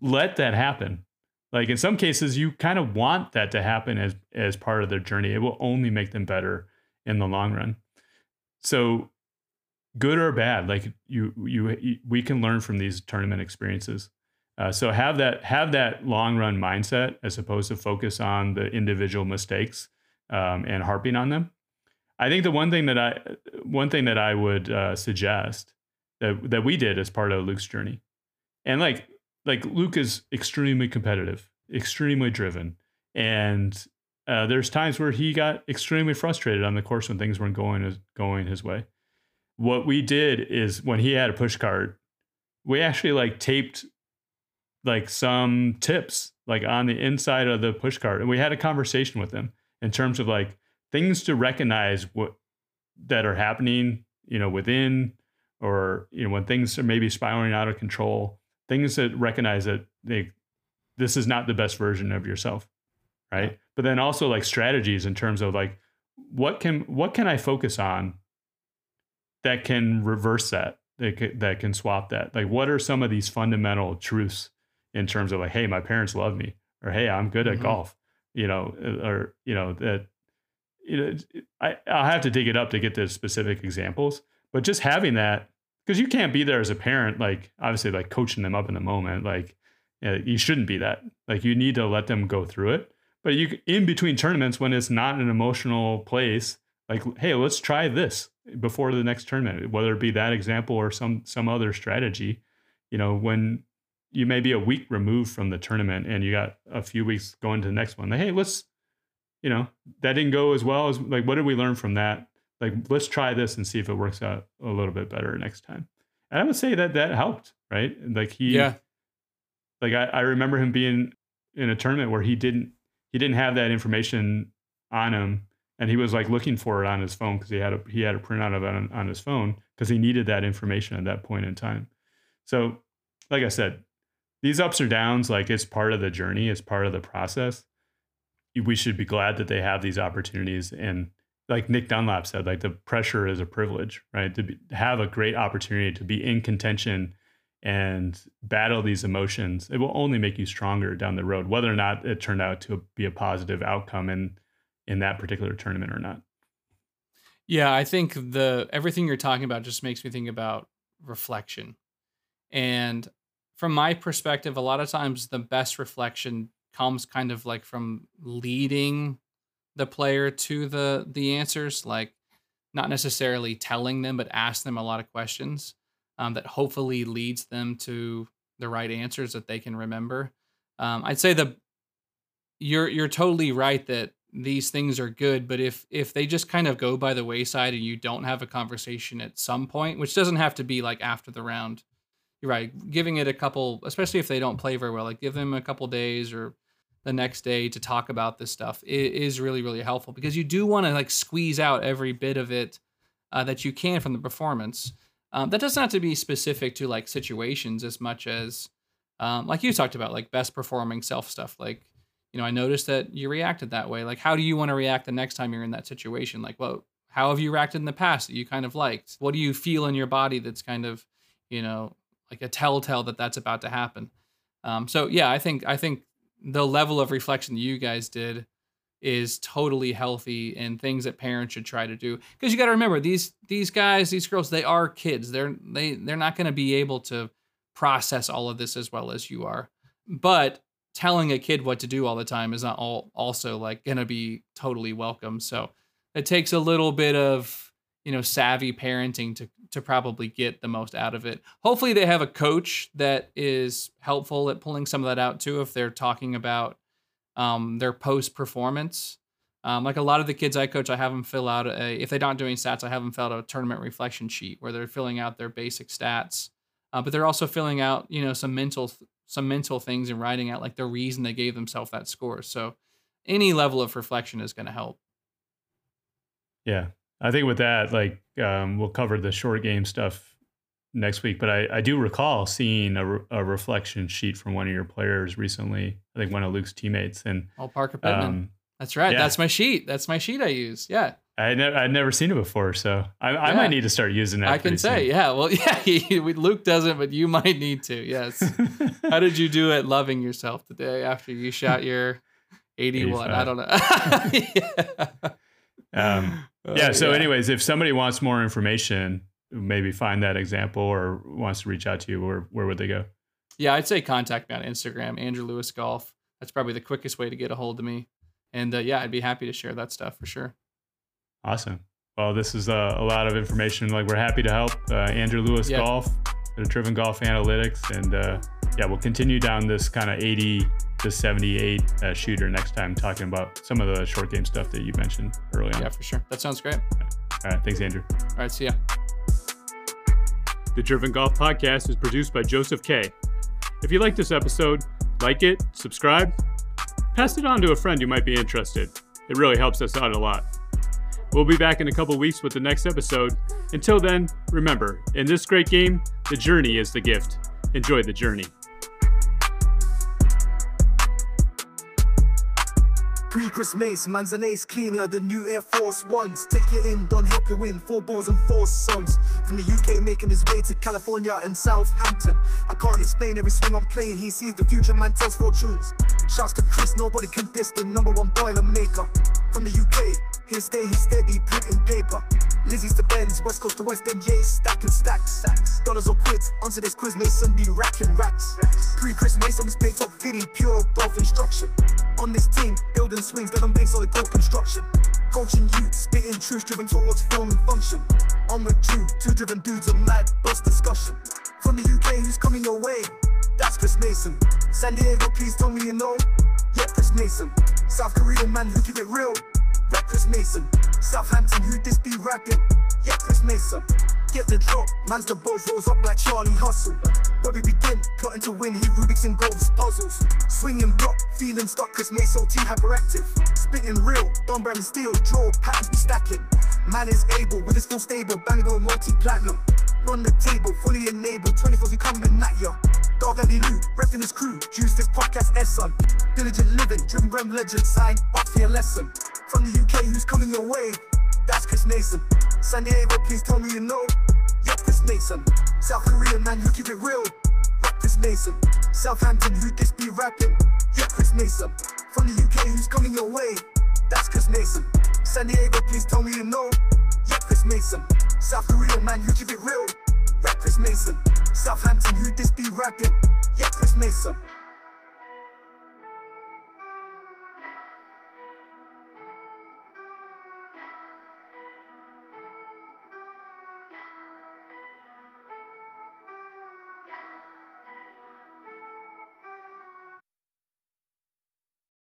Let that happen. Like in some cases, you kind of want that to happen as as part of their journey. It will only make them better in the long run. So, good or bad, like you, you, you we can learn from these tournament experiences. Uh, so have that have that long run mindset as opposed to focus on the individual mistakes um, and harping on them. I think the one thing that I one thing that I would uh, suggest that that we did as part of Luke's journey, and like like Luke is extremely competitive, extremely driven, and uh, there's times where he got extremely frustrated on the course when things weren't going going his way. What we did is when he had a push cart, we actually like taped like some tips like on the inside of the push cart, and we had a conversation with him in terms of like things to recognize what that are happening, you know, within or you know when things are maybe spiraling out of control, things that recognize that they this is not the best version of yourself, right? But then also like strategies in terms of like what can what can I focus on that can reverse that that can, that can swap that like what are some of these fundamental truths in terms of like hey my parents love me or hey i'm good at mm-hmm. golf you know, uh, or you know that you know I I'll have to dig it up to get the specific examples, but just having that because you can't be there as a parent, like obviously like coaching them up in the moment, like you, know, you shouldn't be that. Like you need to let them go through it. But you in between tournaments when it's not an emotional place, like hey, let's try this before the next tournament, whether it be that example or some some other strategy. You know, when you may be a week removed from the tournament and you got a few weeks going to the next one. Like, hey, let's, you know, that didn't go as well as like, what did we learn from that? Like, let's try this and see if it works out a little bit better next time. And I would say that that helped, right? Like he, yeah. Like I, I remember him being in a tournament where he didn't, he didn't have that information on him and he was like looking for it on his phone because he had a he had a printout of it on, on his phone because he needed that information at that point in time. So, like I said, these ups or downs, like it's part of the journey, it's part of the process. We should be glad that they have these opportunities. And like Nick Dunlap said, like the pressure is a privilege, right? To be, have a great opportunity to be in contention and battle these emotions. It will only make you stronger down the road, whether or not it turned out to be a positive outcome in in that particular tournament or not. Yeah, I think the everything you're talking about just makes me think about reflection. And from my perspective, a lot of times the best reflection comes kind of like from leading the player to the the answers, like not necessarily telling them, but ask them a lot of questions. um, that hopefully leads them to the right answers that they can remember. Um, I'd say the you're you're totally right that these things are good, but if if they just kind of go by the wayside and you don't have a conversation at some point, which doesn't have to be like after the round, you're right. Giving it a couple, especially if they don't play very well, like give them a couple days or the next day to talk about this stuff is really really helpful because you do want to like squeeze out every bit of it uh, that you can from the performance. Um, that doesn't have to be specific to like situations as much as um, like you talked about like best performing self stuff like you know i noticed that you reacted that way like how do you want to react the next time you're in that situation like well how have you reacted in the past that you kind of liked what do you feel in your body that's kind of you know like a telltale that that's about to happen. Um, so yeah i think i think the level of reflection you guys did is totally healthy and things that parents should try to do. Because you got to remember these these guys these girls they are kids. They're they they're not going to be able to process all of this as well as you are. But telling a kid what to do all the time is not all also like going to be totally welcome. So it takes a little bit of you know savvy parenting to to probably get the most out of it hopefully they have a coach that is helpful at pulling some of that out too if they're talking about um, their post performance. Um, like a lot of the kids I coach, I have them fill out a, if they're not doing stats, I have them fill out a tournament reflection sheet where they're filling out their basic stats, uh, but they're also filling out, you know, some mental, some mental things and writing out like the reason they gave themselves that score. So any level of reflection is going to help. Yeah. I think with that, like um, we'll cover the short game stuff next week. But I, I do recall seeing a, re- a reflection sheet from one of your players recently. I think one of Luke's teammates. And oh, Parker Pittman. Um, That's right. Yeah. That's my sheet. That's my sheet I use. Yeah. I never, I'd never seen it before, so I, I might need to start using that. I can say, soon. yeah. Well, [laughs] yeah. [laughs] Luke doesn't, but you [laughs] might need to. Yes. How did you do it, loving yourself today after you shot your 81? 85. I don't know. yeah. Um, yeah. So, yeah. anyways, if somebody wants more information, maybe find that example or wants to reach out to you, where where would they go? Yeah, I'd say contact me on Instagram, Andrew Lewis Golf. That's probably the quickest way to get a hold of me. And uh, yeah, I'd be happy to share that stuff for sure. Awesome. Well, this is uh, a lot of information. Like we're happy to help. Uh, Andrew Lewis yeah. Golf, the Driven Golf Analytics, and uh, yeah, we'll continue down this kind of 80 to 78 uh, shooter next time, talking about some of the short game stuff that you mentioned earlier. Yeah, for sure. That sounds great. All right. Thanks, Andrew. All right. See ya. The Driven Golf Podcast is produced by Joseph K. If you like this episode, like it, subscribe, pass it on to a friend who might be interested. It really helps us out a lot. We'll be back in a couple weeks with the next episode. Until then, remember, in this great game, the journey is the gift. Enjoy the journey. Pre Chris Mace, man's cleaner, the new Air Force Ones. Take it in, don't help you win. Four balls and four songs. From the UK, making his way to California and Southampton. I can't explain every swing I'm playing. He sees the future, man tells fortunes. Shouts to Chris, nobody can diss the number one boiler maker. From the UK, He'll stay, he's steady, printing paper. Lizzie's to Benz, West Coast to West End, yeah, stacking stacks. stacks. Dollars or quids, answer this quiz, Mayson be racking racks. Pre Chris Mayson, is paid top fitty, pure golf instruction. On this team, building swings, building base solid golf construction. Coaching youth, spitting truth, driven towards form and function. On the two, two driven dudes, a mad bus discussion. From the UK, who's coming your way? That's Chris Mayson. San Diego, please tell me you know. Yeah, Chris Mayson. South Korean man who keep it real. Rap Chris Mayson. Southampton, who this be rapping? Yeah, Chris Mayson. Get the drop, man's the boat rolls up like Charlie Hustle. Where we begin, plotting to win, he Rubik's and goals, puzzles. Swinging block, feeling stuck, Chris Mayson, team hyperactive. Spitting real, Don Brown steel, draw, patterns be stacking. Man is able, with his full stable, banging on multi-platinum. Run the table, fully enabled, 24 we coming at ya. Dog Andy Lou, repping his crew, juice this podcast S son. Diligent living, driven Graham legend, sign, what for your lesson. From the UK, who's coming your way? That's Chris Mayson. San Diego, please tell me you know. Yep, Chris Mayson. South Korea, man, who keep it real. Yep, Chris Mayson. Southampton, who this be rapping? Yep, Chris Mayson. From the UK, who's coming your way? That's Chris Mayson. San Diego, please tell me you know. Yep, Chris Mayson. South Korea, man, who keep it real. Yep, Chris Mayson. Southampton, who this be rapping? Yep, Chris Mayson.